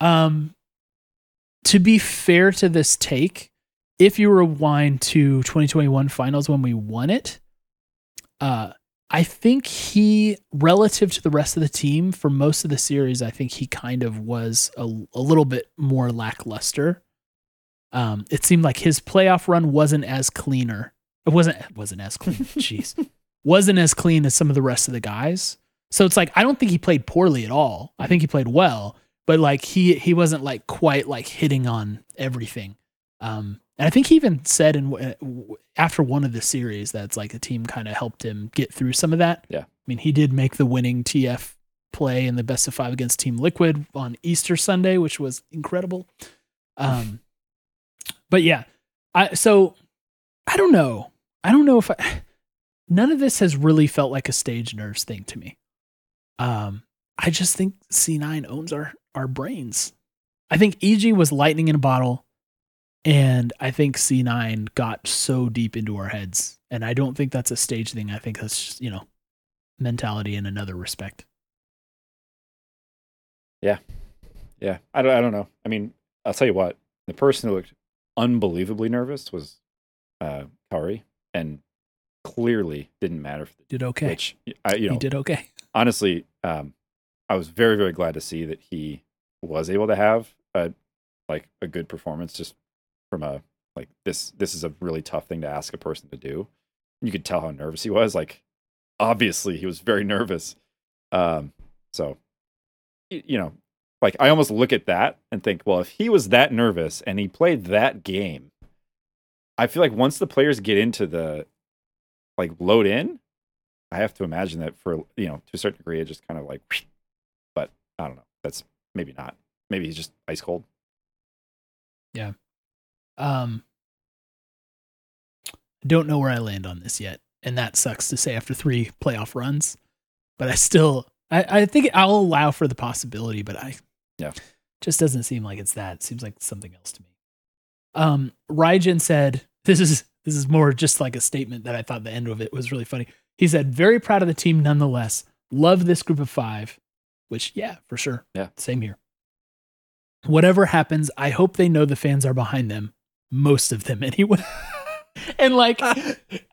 Um, to be fair to this take, if you rewind to 2021 finals when we won it, uh, I think he, relative to the rest of the team, for most of the series, I think he kind of was a, a little bit more lackluster. Um, it seemed like his playoff run wasn't as cleaner. It wasn't it wasn't as clean. Jeez, wasn't as clean as some of the rest of the guys. So it's like I don't think he played poorly at all. I think he played well, but like he he wasn't like quite like hitting on everything. Um, and I think he even said in after one of the series that's like the team kind of helped him get through some of that. Yeah. I mean, he did make the winning TF play in the best of five against Team Liquid on Easter Sunday, which was incredible. Um, but yeah, I so I don't know. I don't know if I. None of this has really felt like a stage nerves thing to me. Um, I just think C9 owns our our brains. I think EG was lightning in a bottle. And I think C9 got so deep into our heads. And I don't think that's a stage thing. I think that's just, you know, mentality in another respect. Yeah, Yeah. I don't. I don't know. I mean, I'll tell you what. The person who looked unbelievably nervous was uh, Kaori, and clearly didn't matter for the Did okay. which I, you he did okay. honestly, um, I was very, very glad to see that he was able to have a like a good performance just from a like this. This is a really tough thing to ask a person to do. You could tell how nervous he was. Like, obviously, he was very nervous. Um, so, you know, like I almost look at that and think, well, if he was that nervous and he played that game, I feel like once the players get into the like load in, I have to imagine that for you know to a certain degree, it just kind of like, but I don't know. That's maybe not. Maybe he's just ice cold. Yeah. Um, don't know where I land on this yet, and that sucks to say after three playoff runs. But I still, I, I think I'll allow for the possibility, but I, Yeah. just doesn't seem like it's that. It seems like something else to me. Um, Raijin said, "This is this is more just like a statement that I thought the end of it was really funny." He said, "Very proud of the team, nonetheless. Love this group of five, which yeah, for sure, Yeah. same here. Whatever happens, I hope they know the fans are behind them. Most of them, anyway." and like,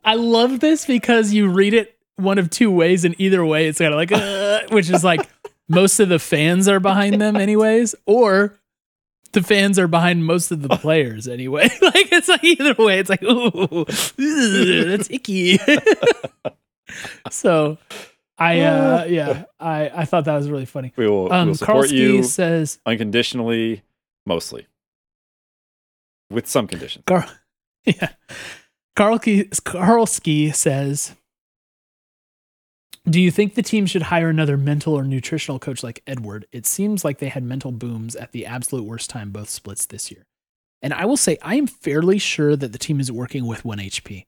I love this because you read it one of two ways, and either way, it's kind of like, uh, which is like most of the fans are behind them, anyways, or the fans are behind most of the players anyway. like it's like either way, it's like ooh, that's icky. so I uh yeah, I I thought that was really funny. We will Um we'll support Karlsky you says unconditionally, mostly, with some conditions. Carl Yeah. Karlsky Karlsky says do you think the team should hire another mental or nutritional coach like Edward? It seems like they had mental booms at the absolute worst time both splits this year. And I will say I am fairly sure that the team is working with 1 HP.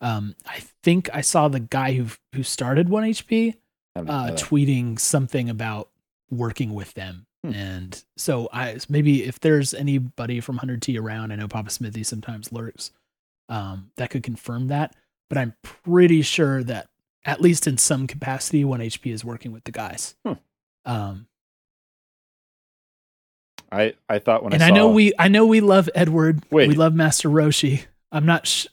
Um, I think I saw the guy who who started 1 HP I don't know uh, tweeting something about working with them. Hmm. And so I maybe if there's anybody from 100T around, I know Papa Smithy sometimes lurks, um, that could confirm that. But I'm pretty sure that at least in some capacity, 1 HP is working with the guys. Hmm. Um, I I thought when and I I, know we I know we love Edward. Wait. We love Master Roshi. I'm not. Sh-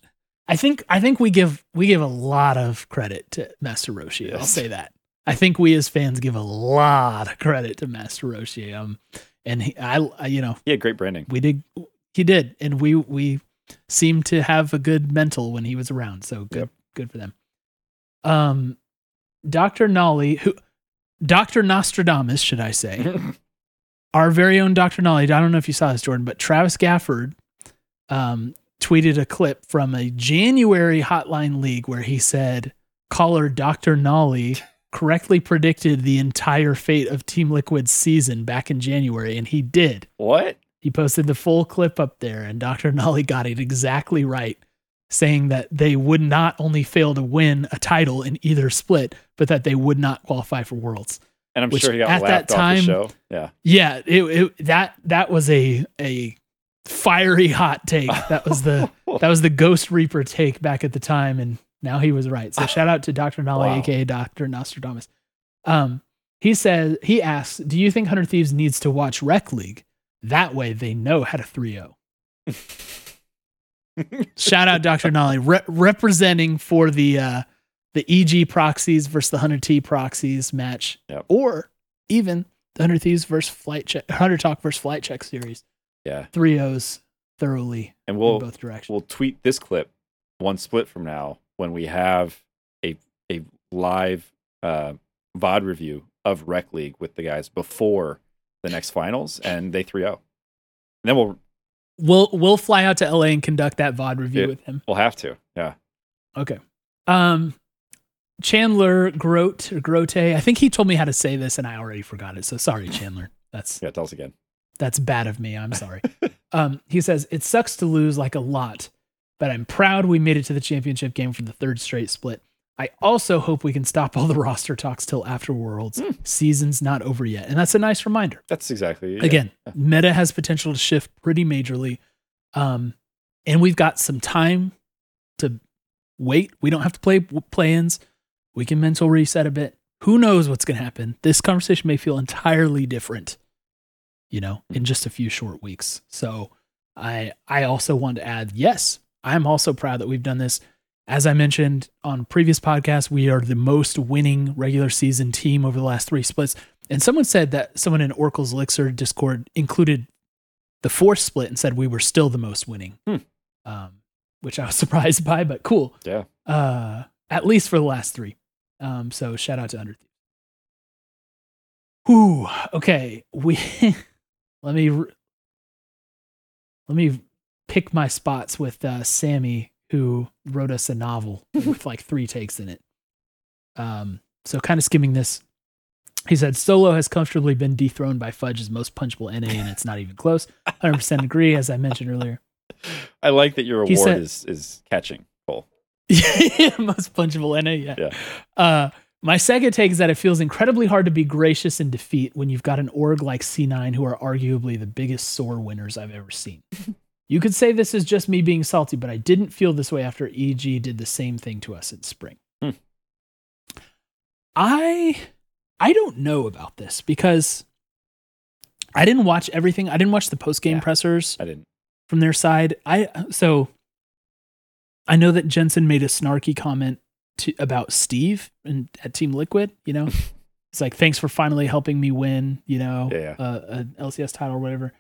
I think I think we give we give a lot of credit to Master Roshi. I'll say that. I think we as fans give a lot of credit to Master Roshi. Um, and he, I, I, you know, He had great branding. we did, he did, and we we seemed to have a good mental when he was around. So good, Yep. good for them. Um, Doctor Nolly, who, Doctor Nostradamus, should I say? our very own Dr. Nolly, I don't know if you saw this, Jordan, but Travis Gafford um, tweeted a clip from a January Hotline League where he said, caller Dr. Nolly correctly predicted the entire fate of Team Liquid's season back in January, and he did. what? He posted the full clip up there, and Dr. Nolly got it exactly right, saying that they would not only fail to win a title in either split, but that they would not qualify for Worlds. And I'm Which sure he got at that time- the show. Yeah. Yeah, it, it that that was a a fiery hot take. That was the that was the Ghost Reaper take back at the time, and now he was right. So shout out to Dr. Nolly, Wow. aka Dr. Nostradamus. Um, he says he asks, "Do you think Hundred Thieves needs to watch Rec League? That way they know how to 3-0." Shout out Dr. Nolly re- representing for the uh the EG proxies versus the Hundred T proxies match, Yep. or even the Hundred Thieves versus Flight Check, Hundred Talk versus Flight Check series. Yeah. Three O's thoroughly And we'll both directions. we'll tweet this clip one split from now when we have a a live uh, VOD review of Rec League with the guys before the next finals, and they 3 0. Then we'll We'll we'll fly out to LA and conduct that VOD review Yeah. with him. we'll have to. Yeah. Okay. Um Chandler Grote or Grote. I think he told me how to say this and I already forgot it. So sorry, Chandler. That's Yeah. Tell us again. that's bad of me. I'm sorry. um, he says it sucks to lose like a lot, but I'm proud we made it to the championship game for the third straight split. I also hope we can stop all the roster talks till after Worlds. Hmm. Season's not over yet, and that's a nice reminder. That's exactly yeah. Again, meta has potential to shift pretty majorly, um, and we've got some time to wait. We don't have to play play-ins. We can mental reset a bit. Who knows what's going to happen? This conversation may feel entirely different, you know, in just a few short weeks. So, I I also want to add, yes, I'm also proud that we've done this. As I mentioned on previous podcasts, we are the most winning regular season team over the last three splits. And someone said that someone in Oracle's Elixir Discord included the fourth split and said we were still the most winning, Hmm. um, which I was surprised by, but cool. Yeah. Uh, at least for the last three. Um, so shout out to Hundred Thieves. Whew. Okay. We let me let me pick my spots with uh, Sammy, who wrote us a novel with like three takes in it. Um, so kind of skimming this. He said Solo has comfortably been dethroned by Fudge's most punchable NA, and it's not even close. 100% agree, as I mentioned earlier. I like that your award said- is is catching. Cole. most punchable NA, yeah. Yeah. Uh, my second take is that it feels incredibly hard to be gracious in defeat when you've got an org like C9 who are arguably the biggest sore winners I've ever seen. You could say this is just me being salty, but I didn't feel this way after EG did the same thing to us in spring. Hmm. I I don't know about this because I didn't watch everything. I didn't watch the post game Yeah. pressers I didn't. from their side. I so I know that Jensen made a snarky comment to, about Steve and at Team Liquid. You know, it's like thanks for finally helping me win. You know, Yeah, yeah. Uh, an LCS title or whatever.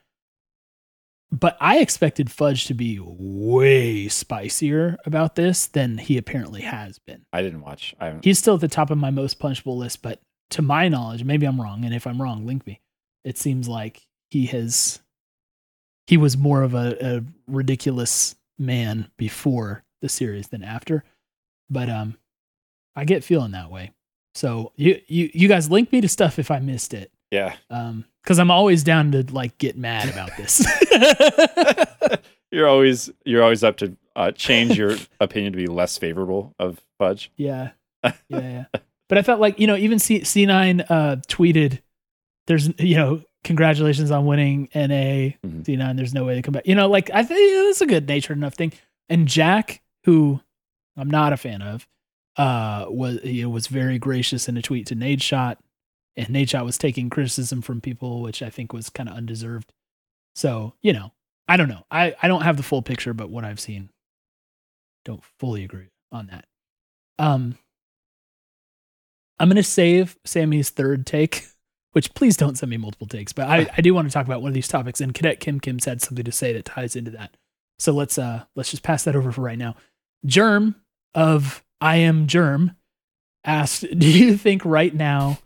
But I expected Fudge to be way spicier about this than he apparently has been. I didn't watch. I haven't. He's still at the top of my most punchable list, but to my knowledge, maybe I'm wrong, and if I'm wrong, link me. It seems like he has he was more of a, a ridiculous man before the series than after. But um I get feeling that way. So you you you guys link me to stuff if I missed it. Yeah. Um because I'm always down to like get mad about this. you're always you're always up to uh, change your opinion to be less favorable of Fudge. Yeah. Yeah, yeah. But I felt like, you know, even C- C9 uh, tweeted, there's, you know, congratulations on winning NA. Mhm. C9, there's no way to come back. You know, like, I think that's a good natured enough thing. And Jack, who I'm not a fan of, uh, was, you know, was very gracious in a tweet to Nadeshot. And Nadeshot was taking criticism from people, which I think was kind of undeserved. So, you know, I don't know. I, I don't have the full picture, but what I've seen, don't fully agree on that. Um, I'm gonna save Sammy's third take, which please don't send me multiple takes, but I, I do want to talk about one of these topics. And Cadet Kim Kim said something to say that ties into that. So let's uh let's just pass that over for right now. Germ of I am Germ asked, "Do you think right now,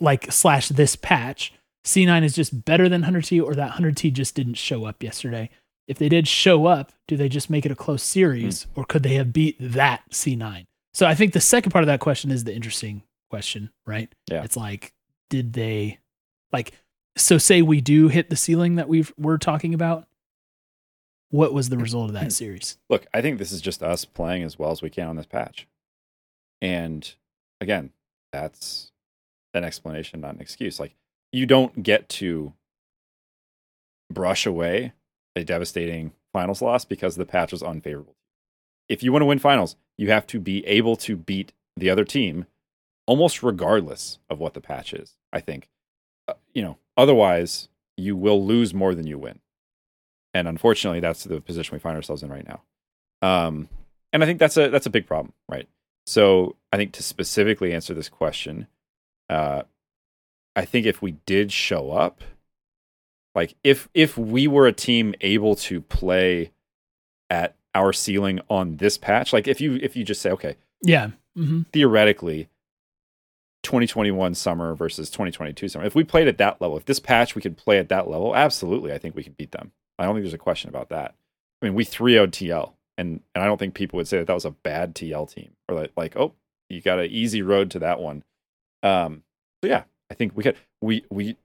like slash this patch, C9 is just better than 100T, or that 100T just didn't show up yesterday? If they did show up, do they just make it a close series, hmm. or could they have beat that C9?" So I think the second part of that question is the interesting question, right? Yeah. It's like, did they, like, so say we do hit the ceiling that we've we're talking about. What was the result of that hmm. series? Look, I think this is just us playing as well as we can on this patch. And again, that's an explanation, not an excuse. Like, you don't get to brush away a devastating finals loss because the patch was unfavorable. If you want to win finals, you have to be able to beat the other team almost regardless of what the patch is, I think. Uh, you know, otherwise, you will lose more than you win. And unfortunately, that's the position we find ourselves in right now. Um, and I think that's a that's a big problem, right? So I think to specifically answer this question, uh, I think if we did show up, like if if we were a team able to play at our ceiling on this patch, like if you if you just say, okay, Yeah. hmm theoretically 2021 summer versus 2022 summer. If we played at that level, if this patch we could play at that level, absolutely, I think we could beat them. I don't think there's a question about that. I mean, we 3 0 TL, and and I don't think people would say that that was a bad TL team or like, like oh, you got an easy road to that one. Um, so yeah, I think we could. We we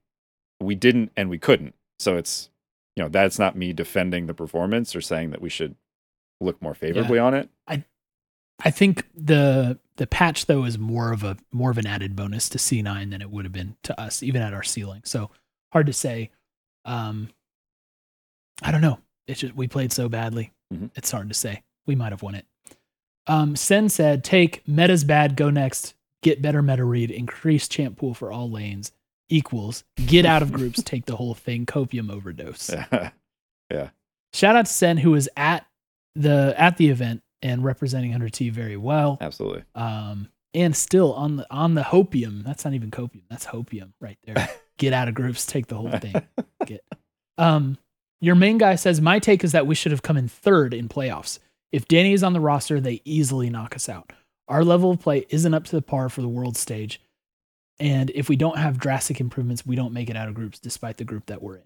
we didn't and we couldn't. So it's you know that's not me defending the performance or saying that we should look more favorably on it. I I think the the patch though is more of a more of an added bonus to C9 than it would have been to us, even at our ceiling. So hard to say. Um, I don't know. It's just we played so badly. Mhm. It's hard to say. We might have won it. Um, Sen said, "Take meta's bad. Go next. Get better meta read. Increase champ pool for all lanes. Equals. Get out of groups. take the whole thing. Copium overdose." Yeah. Shout out to Sen who was at the at the event and representing 100T very well. Absolutely. Um, and still on the on the hopium. That's not even copium. That's hopium right there. Get out of groups. Take the whole thing. Get. Um, your main guy says my take is that we should have come in third in playoffs. If Danny is on the roster, they easily knock us out. Our level of play isn't up to the par for the world stage. And if we don't have drastic improvements, we don't make it out of groups despite the group that we're in.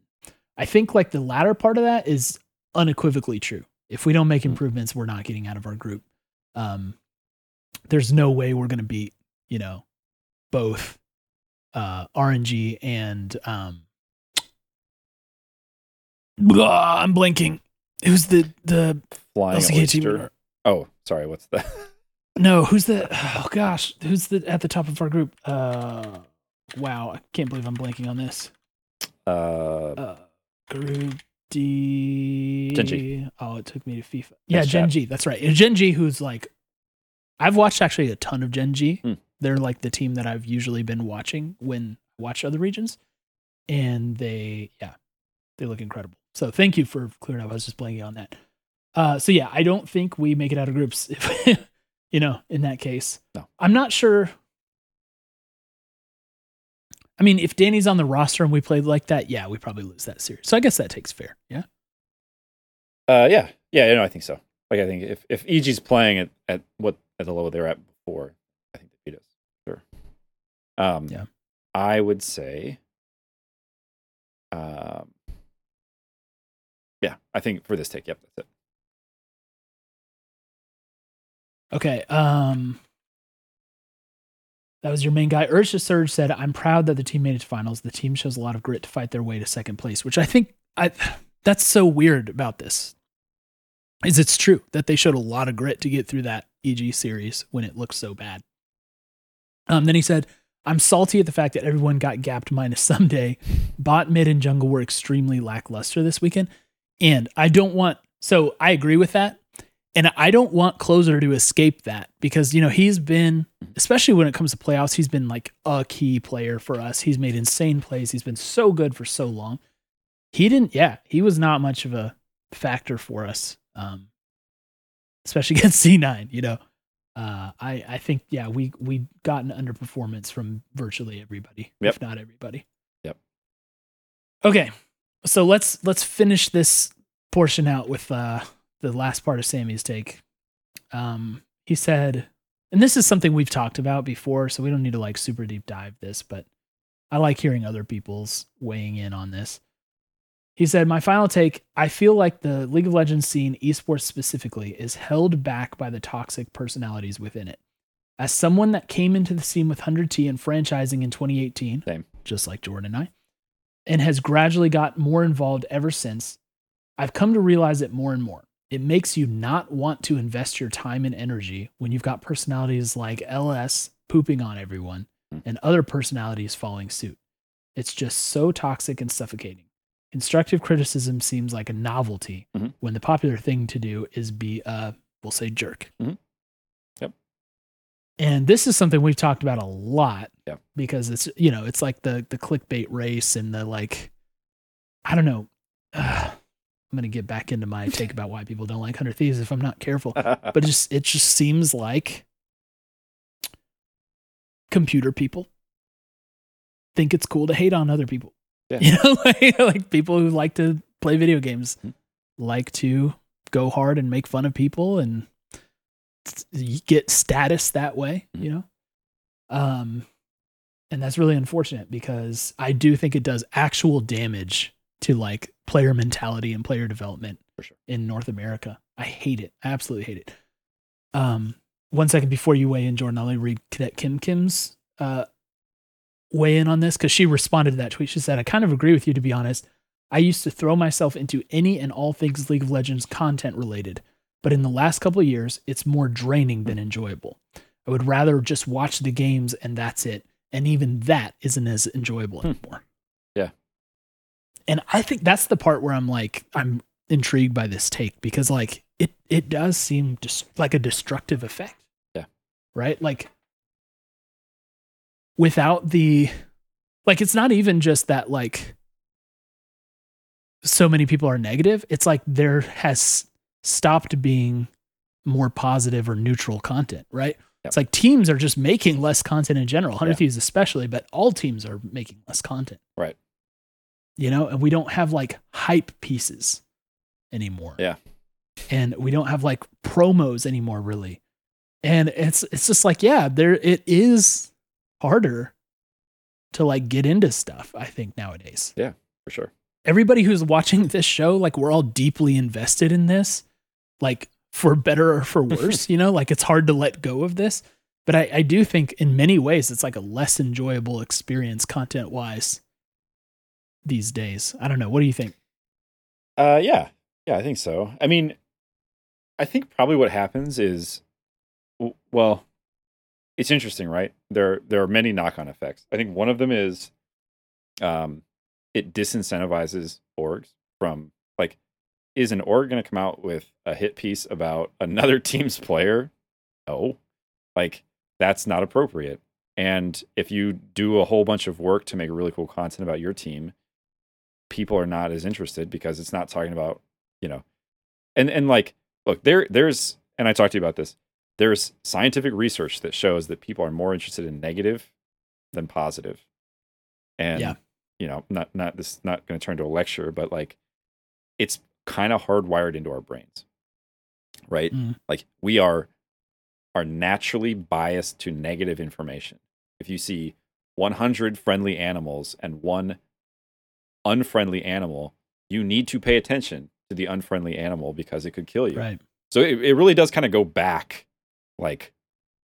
I think like the latter part of that is unequivocally true. If we don't make improvements, we're not getting out of our group. Um, there's no way we're going to beat, you know, both uh, RNG and um, blah, I'm blinking. Who's the the Flying oyster. Oh, sorry. What's that? No, who's the oh gosh, who's the at the top of our group? Uh, wow, I can't believe I'm blanking on this. Uh, Uh, group D. Gen Oh, it took me to FIFA. Yeah, Nice Gen chat. That's right. Gen.G, who's like, I've watched actually a ton of Gen.G. G. Hmm. They're like the team that I've usually been watching when I watch other regions, and they, yeah, they look incredible. So thank you for clearing up. I was just blanking on that. Uh, so yeah, I don't think we make it out of groups. If, you know, in that case, No. I'm not sure. I mean, if Danny's on the roster and we played like that, yeah, we probably lose that series. So I guess that takes fair. Yeah. uh, yeah, yeah. You know, I think so. Like, I think if if EG's playing at at what at the level they're at before, I think they beat us. Sure. Um, Yeah. I would say. Um. Yeah, I think for this take, yep, that's it. Okay. Um, that was your main guy. To Surge said, "I'm proud that the team made it to finals. The team shows a lot of grit to fight their way to second place." Which I think I that's so weird about this. Is it's true that they showed a lot of grit to get through that EG series when it looked so bad. Um, then he said, "I'm salty at the fact that everyone got gapped minus Ssumday. Bot, mid, and jungle were extremely lackluster this weekend, and I don't want." So I agree with that. And I don't want Closer to escape that because, you know, he's been, especially when it comes to playoffs, he's been like a key player for us. He's made insane plays. He's been so good for so long. He didn't, yeah, he was not much of a factor for us, um, especially against C9, you know. Uh, I I think yeah we we got an underperformance from virtually everybody, Yep. if not everybody. Yep. Okay, so let's let's finish this portion out with uh the last part of Sammy's take. Um, he said, and this is something we've talked about before, so we don't need to like super deep dive this, but I like hearing other people's weighing in on this. He said, My final take I feel like the League of Legends scene, esports specifically, is held back by the toxic personalities within it. As someone that came into the scene with 100T and franchising in 2018, Same. just like Jordan and I, and has gradually got more involved ever since, I've come to realize it more and more. It makes you not want to invest your time and energy when you've got personalities like LS pooping on everyone Mm. and other personalities following suit. It's just so toxic and suffocating. Constructive criticism seems like a novelty Mhm. when the popular thing to do is be a, we'll say, jerk. Mhm. Yep. And this is something we've talked about a lot Yep. because it's, you know, it's like the the clickbait race and the like, I don't know. Ugh, I'm gonna get back into my take about why people don't like Hundred Thieves if I'm not careful. But it just it just seems like computer people think it's cool to hate on other people. Yeah. You know, like, like people who like to play video games Mhm. like to go hard and make fun of people and get status that way, Mhm. you know? Um and that's really unfortunate because I do think it does actual damage to like player mentality and player development sure. in North America. I hate it. I absolutely hate it. Um, one second before you weigh in, Jordan, I'll read Cadet Kim Kim's uh, weigh in on this because she responded to that tweet. She said, I kind of agree with you, to be honest. I used to throw myself into any and all things League of Legends content related, but in the last couple of years, it's more draining than enjoyable. I would rather just watch the games and that's it. And even that isn't as enjoyable Hmm. anymore. And I think that's the part where I'm like, I'm intrigued by this take because like it it does seem just like a destructive effect. Yeah. Right? Like without the like it's not even just that like so many people are negative. It's like there has stopped being more positive or neutral content, right? It's like teams are just making less content in general, Hundred Yeah. Thieves especially, but all teams are making less content. Right. You know, and we don't have like hype pieces anymore. Yeah. And we don't have like promos anymore, really. And it's it's just like, yeah, there it is harder to like get into stuff, I think, nowadays Yeah, for sure. everybody who's watching this show, like we're all deeply invested in this, like for better or for worse, you know, like it's hard to let go of this. But I, I do think in many ways it's like a less enjoyable experience content wise these days. I don't know. What do you think? Uh, yeah, yeah, I think so. I mean, I think probably what happens is, well, it's interesting, right? There, there are many knock-on effects. I think one of them is, um, it disincentivizes orgs from like, is an org going to come out with a hit piece about another team's player? No, like that's not appropriate. And if you do a whole bunch of work to make really cool content about your team, people are not as interested because it's not talking about you know and and like look there there's and i talked to you about this there's scientific research that shows that people are more interested in negative than positive and Yeah. you know not not this is not going to turn to a lecture but like it's kind of hardwired into our brains right Mm. like we are are naturally biased to negative information if you see 100 friendly animals and one unfriendly animal, you need to pay attention to the unfriendly animal because it could kill you. Right. So it, it really does kind of go back like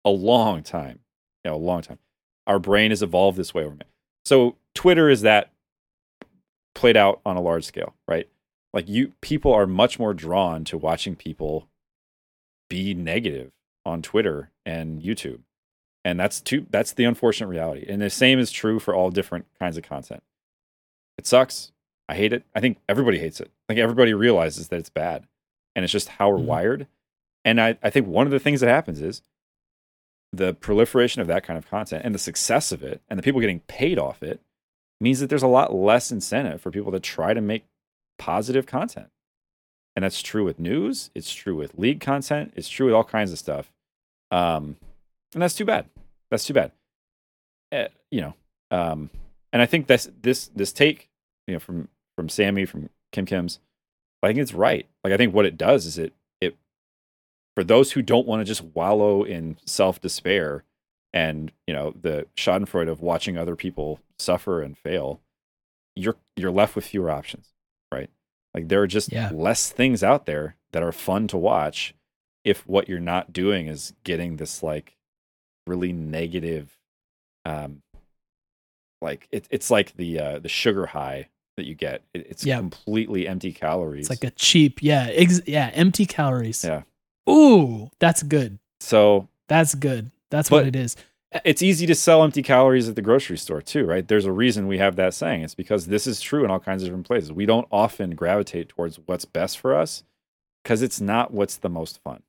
a long time, you know, a long time. Our brain has evolved this way over. time. So Twitter is that played out on a large scale, right? Like you, people are much more drawn to watching people be negative on Twitter and YouTube, and that's too. That's the unfortunate reality. And the same is true for all different kinds of content. It sucks. I hate it. I think everybody hates it. Like everybody realizes that it's bad, and it's just how we're Mhm. wired. And I, I think one of the things that happens is the proliferation of that kind of content and the success of it and the people getting paid off it means that there's a lot less incentive for people to try to make positive content. And that's true with news, it's true with league content, it's true with all kinds of stuff. Um, and that's too bad. That's too bad. Uh, you know, um, and I think that's this this take, you know, from from Sammy from Kim Kim's, I think it's right. Like I think what it does is it it for those who don't want to just wallow in self despair and you know the Schadenfreude of watching other people suffer and fail, you're you're left with fewer options, right? Like there are just Yeah. less things out there that are fun to watch if what you're not doing is getting this like really negative um like it, it's like the uh the sugar high that you get it, it's Yeah. completely empty calories It's like a cheap, yeah, ex- yeah, empty calories. Yeah. Ooh, that's good. so That's good. That's what it is. it's easy to sell empty calories at the grocery store too right there's a reason we have that saying it's because this is true in all kinds of different places we don't often gravitate towards what's best for us because it's not what's the most fun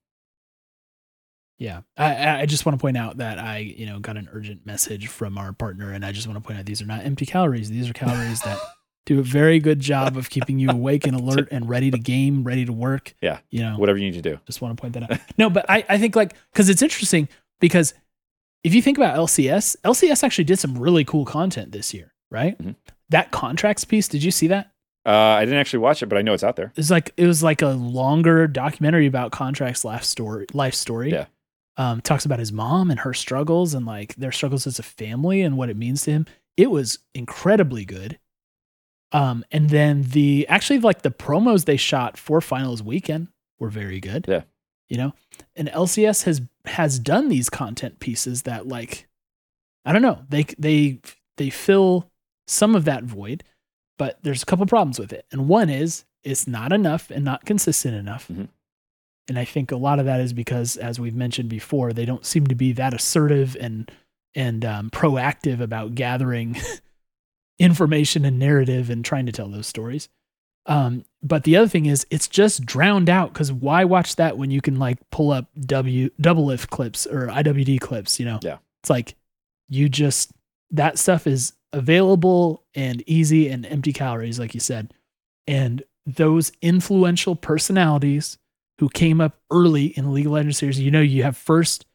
Yeah, I I just want to point out that I you know got an urgent message from our partner, and I just want to point out these are not empty calories. These are calories that do a very good job of keeping you awake and alert and ready to game, ready to work. Yeah. you know, whatever you need to do just want to point that out. No, but I, I think like because it's interesting because if you think about LCS, LCS actually did some really cool content this year, right? Mhm. That Contractz piece, did you see that? uh, i didn't actually watch it but i know it's out there It was like it was like a longer documentary about Contractz life story life story. Yeah. Um, talks about his mom and her struggles and like their struggles as a family and what it means to him. It was incredibly good. Um, and then the actually like the promos they shot for finals weekend were very good. Yeah. You know, and LCS has has done these content pieces that like I don't know they they they fill some of that void, but there's a couple problems with it. And one is it's not enough and not consistent enough. Mhm. And I think a lot of that is because, as we've mentioned before, they don't seem to be that assertive and and um, proactive about gathering information and narrative and trying to tell those stories. Um, but the other thing is, it's just drowned out because why watch that when you can like pull up W Doublelift clips or IWD clips? You know, Yeah. it's like you just that stuff is available and easy and empty calories, like you said. And those influential personalities who came up early in the League of Legends series, you know, you have first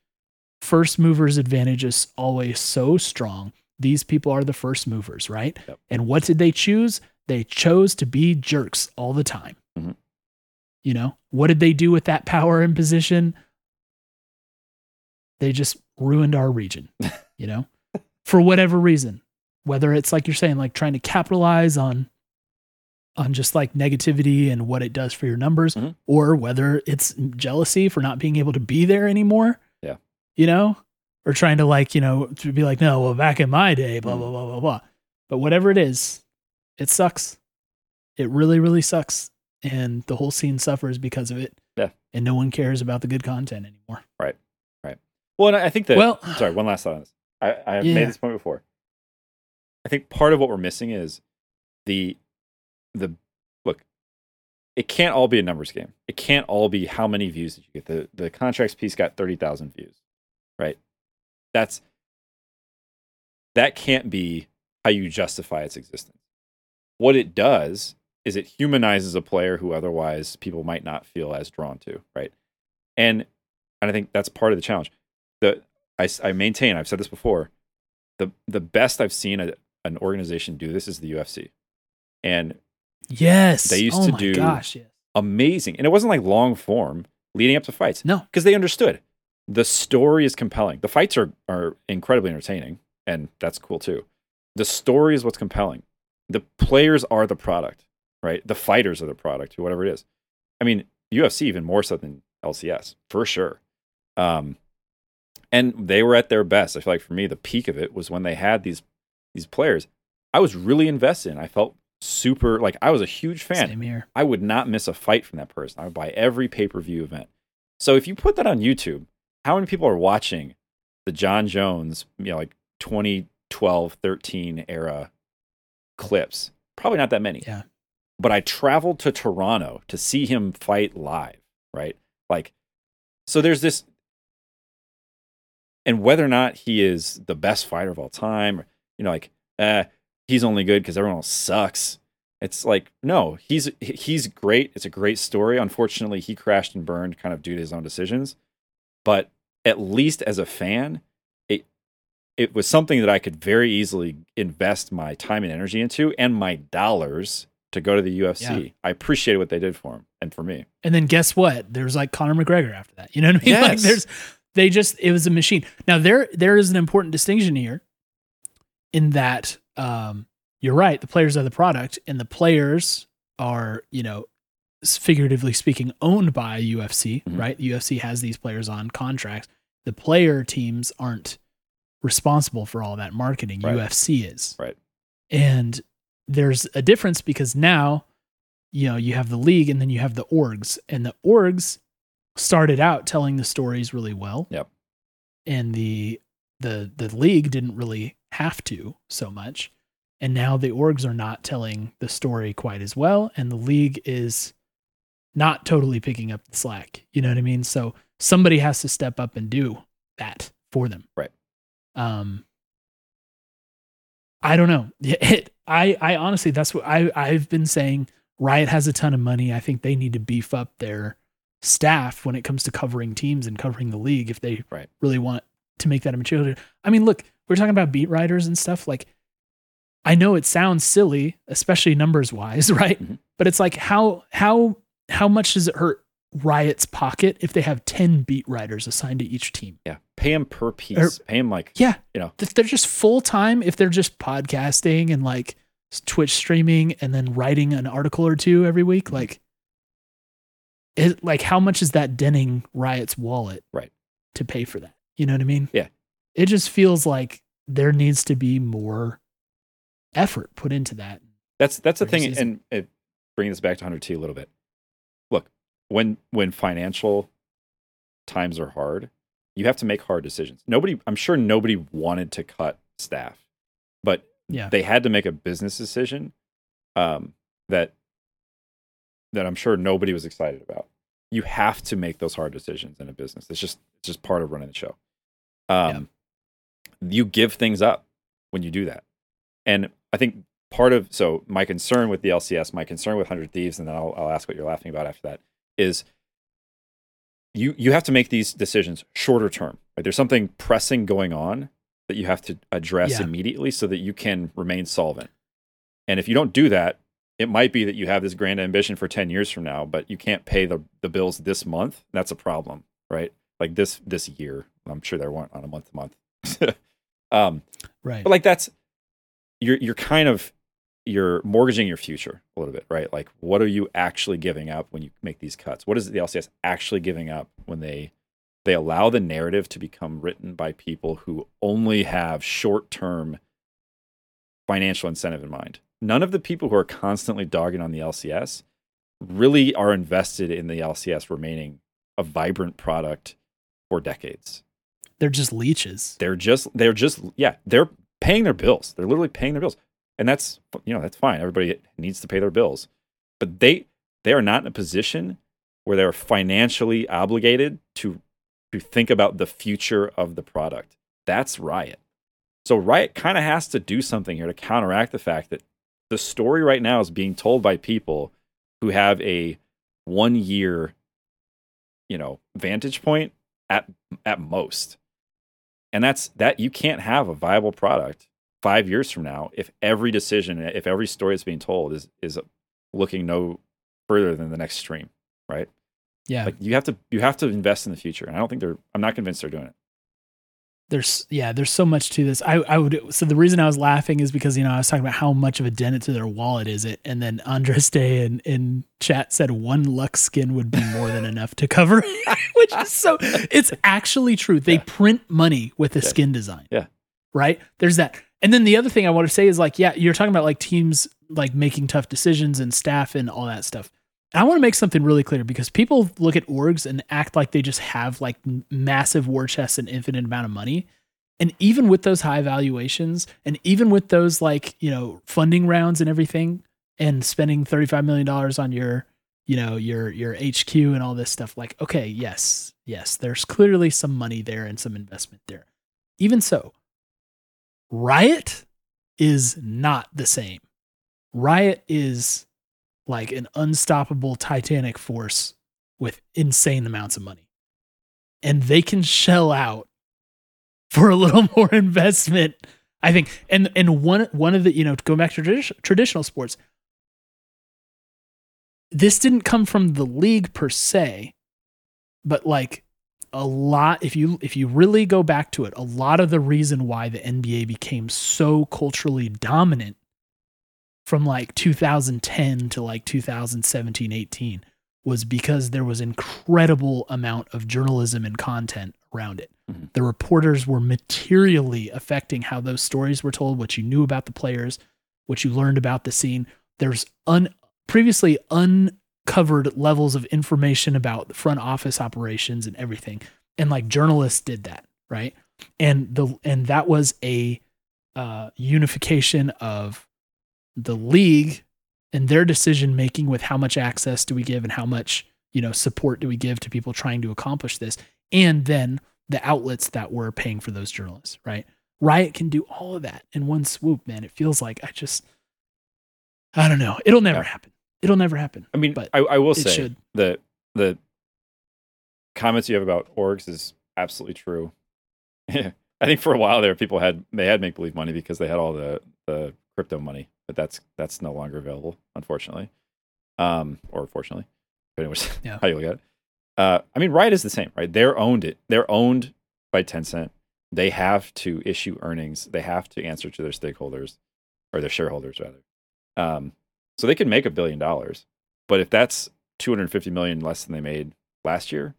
first movers advantages always so strong. These people are the first movers, right? Yep. And what did they choose? They chose to be jerks all the time. Mhm. You know, what did they do with that power and position? They just ruined our region, you know, for whatever reason. Whether it's like you're saying, like trying to capitalize on on just like negativity and what it does for your numbers, Mhm. or whether it's jealousy for not being able to be there anymore. Yeah. You know? Or trying to like, you know, to be like, no, well, back in my day, blah, Mhm. blah, blah, blah, blah. But whatever it is, it sucks. It really, really sucks. And the whole scene suffers because of it. Yeah. And no one cares about the good content anymore. Right. Right. Well and i think that Well- sorry one last thought on this i, I have Yeah. made this point before i think part of what we're missing is the the look it can't all be a numbers game it can't all be how many views did you get the the Contractz piece got 30000 views right that's that can't be how you justify its existence what it does is it humanizes a player who otherwise people might not feel as drawn to right and and i think that's part of the challenge the I maintain i've said this before the the best i've seen a, an organization do this is the ufc and Yes. They used oh to my do- Gosh, yes. amazing and it wasn't like long form leading up to fights No. because they understood the story is compelling. The fights are are incredibly entertaining and that's cool too. The story is what's compelling. The players are the product right? The fighters are the product or whatever it is. I mean ufc even more so than lcs for sure. Um and they were at their best. I feel like for me the peak of it was when they had these these players. I was really invested in i felt super like i was a huge fan. Same here. I would not miss a fight from that person. I would buy every pay per view event. So if you put that on YouTube, how many people are watching the Jon Jones, you know, like 2012, 13 era clips? Probably not that many. Yeah. But I traveled to Toronto to see him fight live, right? Like, so there's this, and whether or not he is the best fighter of all time, you know, like, eh, he's only good because everyone else sucks. It's like no, he's he's great. It's a great story. Unfortunately, he crashed and burned kind of due to his own decisions. But at least as a fan, it it was something that I could very easily invest my time and energy into and my dollars to go to the UFC. Yeah. I appreciated what they did for him and for me. And then guess what? There's like Conor McGregor after that. You know what I mean? Like Yes. there's they just it was a machine. Now there there is an important distinction here in that um you're right, the players are the product and the players are, you know, figuratively speaking owned by UFC, Mhm. right? UFC has these players on contracts. The player teams aren't responsible for all that marketing. Right. UFC is. Right. And there's a difference because now you know you have the league and then you have the orgs and the orgs started out telling the stories really well Yep. and the the the league didn't really have to so much and now the orgs are not telling the story quite as well and the league is not totally picking up the slack you know what i mean so somebody has to step up and do that for them Right. um i don't know it, i i honestly that's what i i've been saying riot has a ton of money i think they need to beef up their staff when it comes to covering teams and covering the league if they Right. really want to make that a material i mean look we're talking about beat writers and stuff like i know it sounds silly especially numbers wise right Mhm. but it's like how how how much does it hurt riot's pocket if they have 10 beat writers assigned to each team Yeah. Pay them per piece. Pay them like yeah You know. if they're just full-time if they're just podcasting and like twitch streaming and then writing an article or two every week Mm-hmm. like it, like how much is that denning riot's wallet Right. to pay for that you know what i mean Yeah. it just feels like there needs to be more effort put into that That's that's the thing, isn't. and it, bringing this back to Hundred T a little bit. When when financial times are hard, you have to make hard decisions. Nobody, I'm sure nobody wanted to cut staff, but Yeah. they had to make a business decision um, that that I'm sure nobody was excited about. You have to make those hard decisions in a business. It's just it's just part of running the show. Um, You give things up when you do that, and I think part of so my concern with the LCS, my concern with Hundred Thieves, and then I'll, I'll ask what you're laughing about after that is you you have to make these decisions shorter term. Right? There's something pressing going on that you have to address Yeah. immediately so that you can remain solvent. And if you don't do that, it might be that you have this grand ambition for 10 years from now, but you can't pay the, the bills this month. That's a problem, right? Like this this year. I'm sure there weren't on a month to month. Um, right but like that's you're you're kind of you're mortgaging your future a little bit, right? Like what are you actually giving up when you make these cuts? What is the LCS actually giving up when they they allow the narrative to become written by people who only have short-term financial incentive in mind? None of the people who are constantly dogging on the LCS really are invested in the LCS remaining a vibrant product for decades they're just leeches they're just they're just yeah they're paying their bills they're literally paying their bills and that's you know that's fine. Everybody needs to pay their bills. But they they are not in a position where they're financially obligated to to think about the future of the product. That's riot. So riot kind of has to do something here to counteract the fact that the story right now is being told by people who have a one year you know vantage point at at most. And that's that you can't have a viable product five years from now if every decision eh, if every story that's being told is is looking no further than the next stream right? Yeah. Like you have to you have to invest in the future and i don't think they're i'm not convinced they're doing it. There's yeah there's so much to this. I i would so the reason i was laughing is because you know i was talking about how much of a dent to their wallet is it and then andres day in in chat said one lux skin would be more than enough to cover which is so it's actually true. They Yeah. print money with a Yeah. skin design. Yeah. right? There's that and then the other thing i want to say is like yeah you're talking about like teams like making tough decisions and staff and all that stuff I want to make something really clear because people look at orgs and act like they just have like massive war chests and infinite amount of money. And even with those high valuations and even with those like, you know, funding rounds and everything and spending $35 million on your, you know, your your HQ and all this stuff, like, okay, yes, yes, there's clearly some money there and some investment there. Even so, Riot is not the same. Riot is like an unstoppable titanic force with insane amounts of money. and they can shell out for a little more investment. I think, and and one one of the you know to go back to tradi- traditional sports, this didn't come from the league per se, but like a lot if you if you really go back to it, a lot of the reason why the NBA became so culturally dominant from like 2010 to like 2017 18 was because there was incredible amount of journalism and content around it. Mhm. The reporters were materially affecting how those stories were told, what you knew about the players, what you learned about the scene. There's un previously uncovered levels of information about the front office operations and everything. And like journalists did that, right? And the and that was a uh, unification of the league and their decision making with how much access do we give and how much you know support do we give to people trying to accomplish this and then the outlets that were paying for those journalists right riot can do all of that in one swoop man it feels like i just i don't know it'll never Yeah. happen it'll never happen I mean, But I, I will say should. the the comments you have about orgs is absolutely true. I think for a while there, people had they had make believe money because they had all the the crypto money, but that's that's no longer available, unfortunately, um, or fortunately, depending which Yeah. how you look at it. Uh, I mean, Riot is the same, right? They're owned it. They're owned by Tencent. They have to issue earnings. They have to answer to their stakeholders or their shareholders rather. Um, so they can make a billion dollars, but if that's 250 million less than they made last year,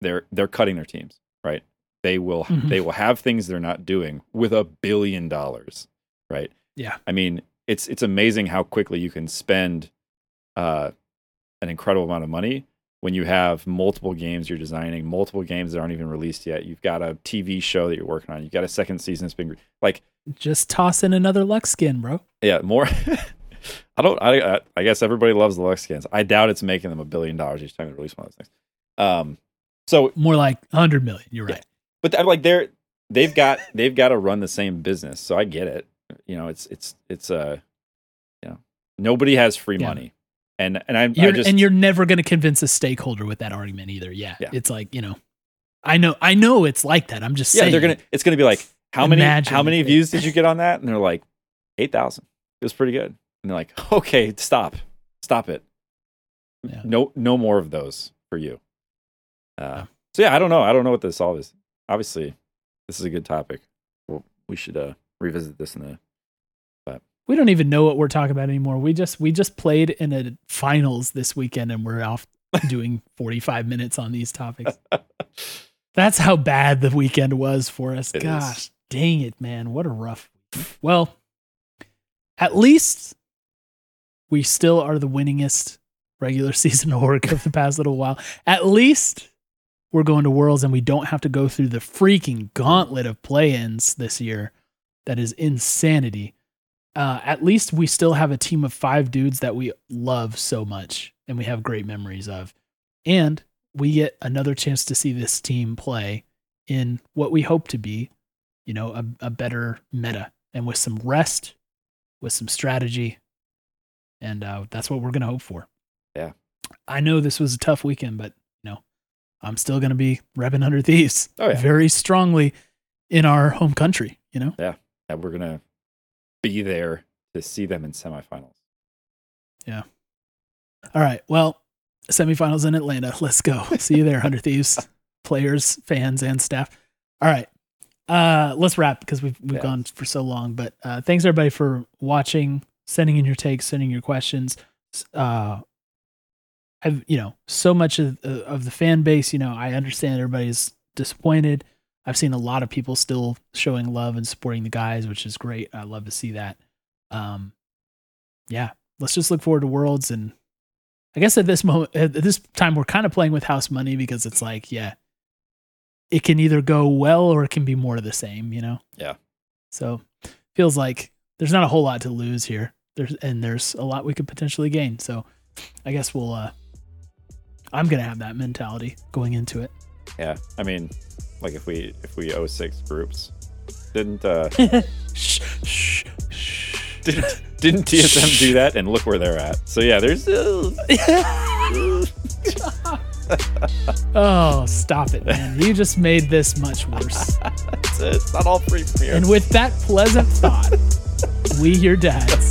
they're they're cutting their teams, right? They will Mhm. they will have things they're not doing with a billion dollars, right? Yeah. I mean, it's it's amazing how quickly you can spend uh, an incredible amount of money when you have multiple games you're designing, multiple games that aren't even released yet. You've got a TV show that you're working on. You've got a second season that's being re- like just toss in another lux skin bro yeah, more. I don't. I, I I guess everybody loves the Lux skins. I doubt it's making them a billion dollars each time they release one of those things. Um, so, more like 100 million you're Yeah. right but I'm like they're they've got they've got to run the same business. So I get it. You know, it's it's it's uh, you know, nobody has free Yeah. money, and and I, I You're, just and you're never going to convince a stakeholder with that argument either. Yeah. Yeah. It's like, you know, I know, I know it's like that. I'm just yeah, saying. they're gonna. It's gonna be like how many how many views did you get on that? And they're like eight thousand. It was pretty good. And they're like, okay, stop, stop it. Yeah. No, no more of those for you. Uh. So yeah, I don't know. I don't know what the solve is. Obviously, this is a good topic. Well, we should uh, revisit this in the. we don't even know what we're talking about anymore. We just, we just played in a finals this weekend and we're off doing 45 minutes on these topics. That's how bad the weekend was for us. It is. Gosh, dang it, man. What a rough. Well, at least we still are the winningest regular season org of the past little while. At least we're going to Worlds and we don't have to go through the freaking gauntlet of play-ins this year. That is insanity. Uh, at least we still have a team of five dudes that we love so much and we have great memories of. And we get another chance to see this team play in what we hope to be, you know, a, a better meta and with some rest, with some strategy. And uh, that's what we're going to hope for. Yeah. I know this was a tough weekend, but, you know, I'm still going to be repping Hundred Thieves Oh yeah, very strongly in our home country, you know? Yeah, and we're gonna be there to see them in semifinals. Yeah. All right. Well, semifinals in Atlanta. Let's go. See you there, Hundred Thieves, players, fans, and staff. All right. Uh, let's wrap because we've we've Yeah. gone for so long. But uh, thanks everybody for watching, sending in your takes, sending your questions. Uh, I've you know so much of uh, of the fan base. You know, I understand everybody's disappointed. I've seen a lot of people still showing love and supporting the guys, which is great. I love to see that. Um, yeah, let's just look forward to Worlds and I guess at this moment, at this time, we're kind of playing with house money because it's like, yeah, it can either go well or it can be more of the same, you know? Yeah. So feels like there's not a whole lot to lose here. There's and there's a lot we could potentially gain. So I guess we'll. uh I'm gonna have that mentality going into it. Yeah, I mean, like if we if we owe six groups, didn't uh shh, shh, shh. didn't didn't TSM do that? And look where they're at. So yeah, there's uh, Oh, stop it, man. You just made this much worse. it's, it's not all free from here. And with that pleasant thought, we, your dads,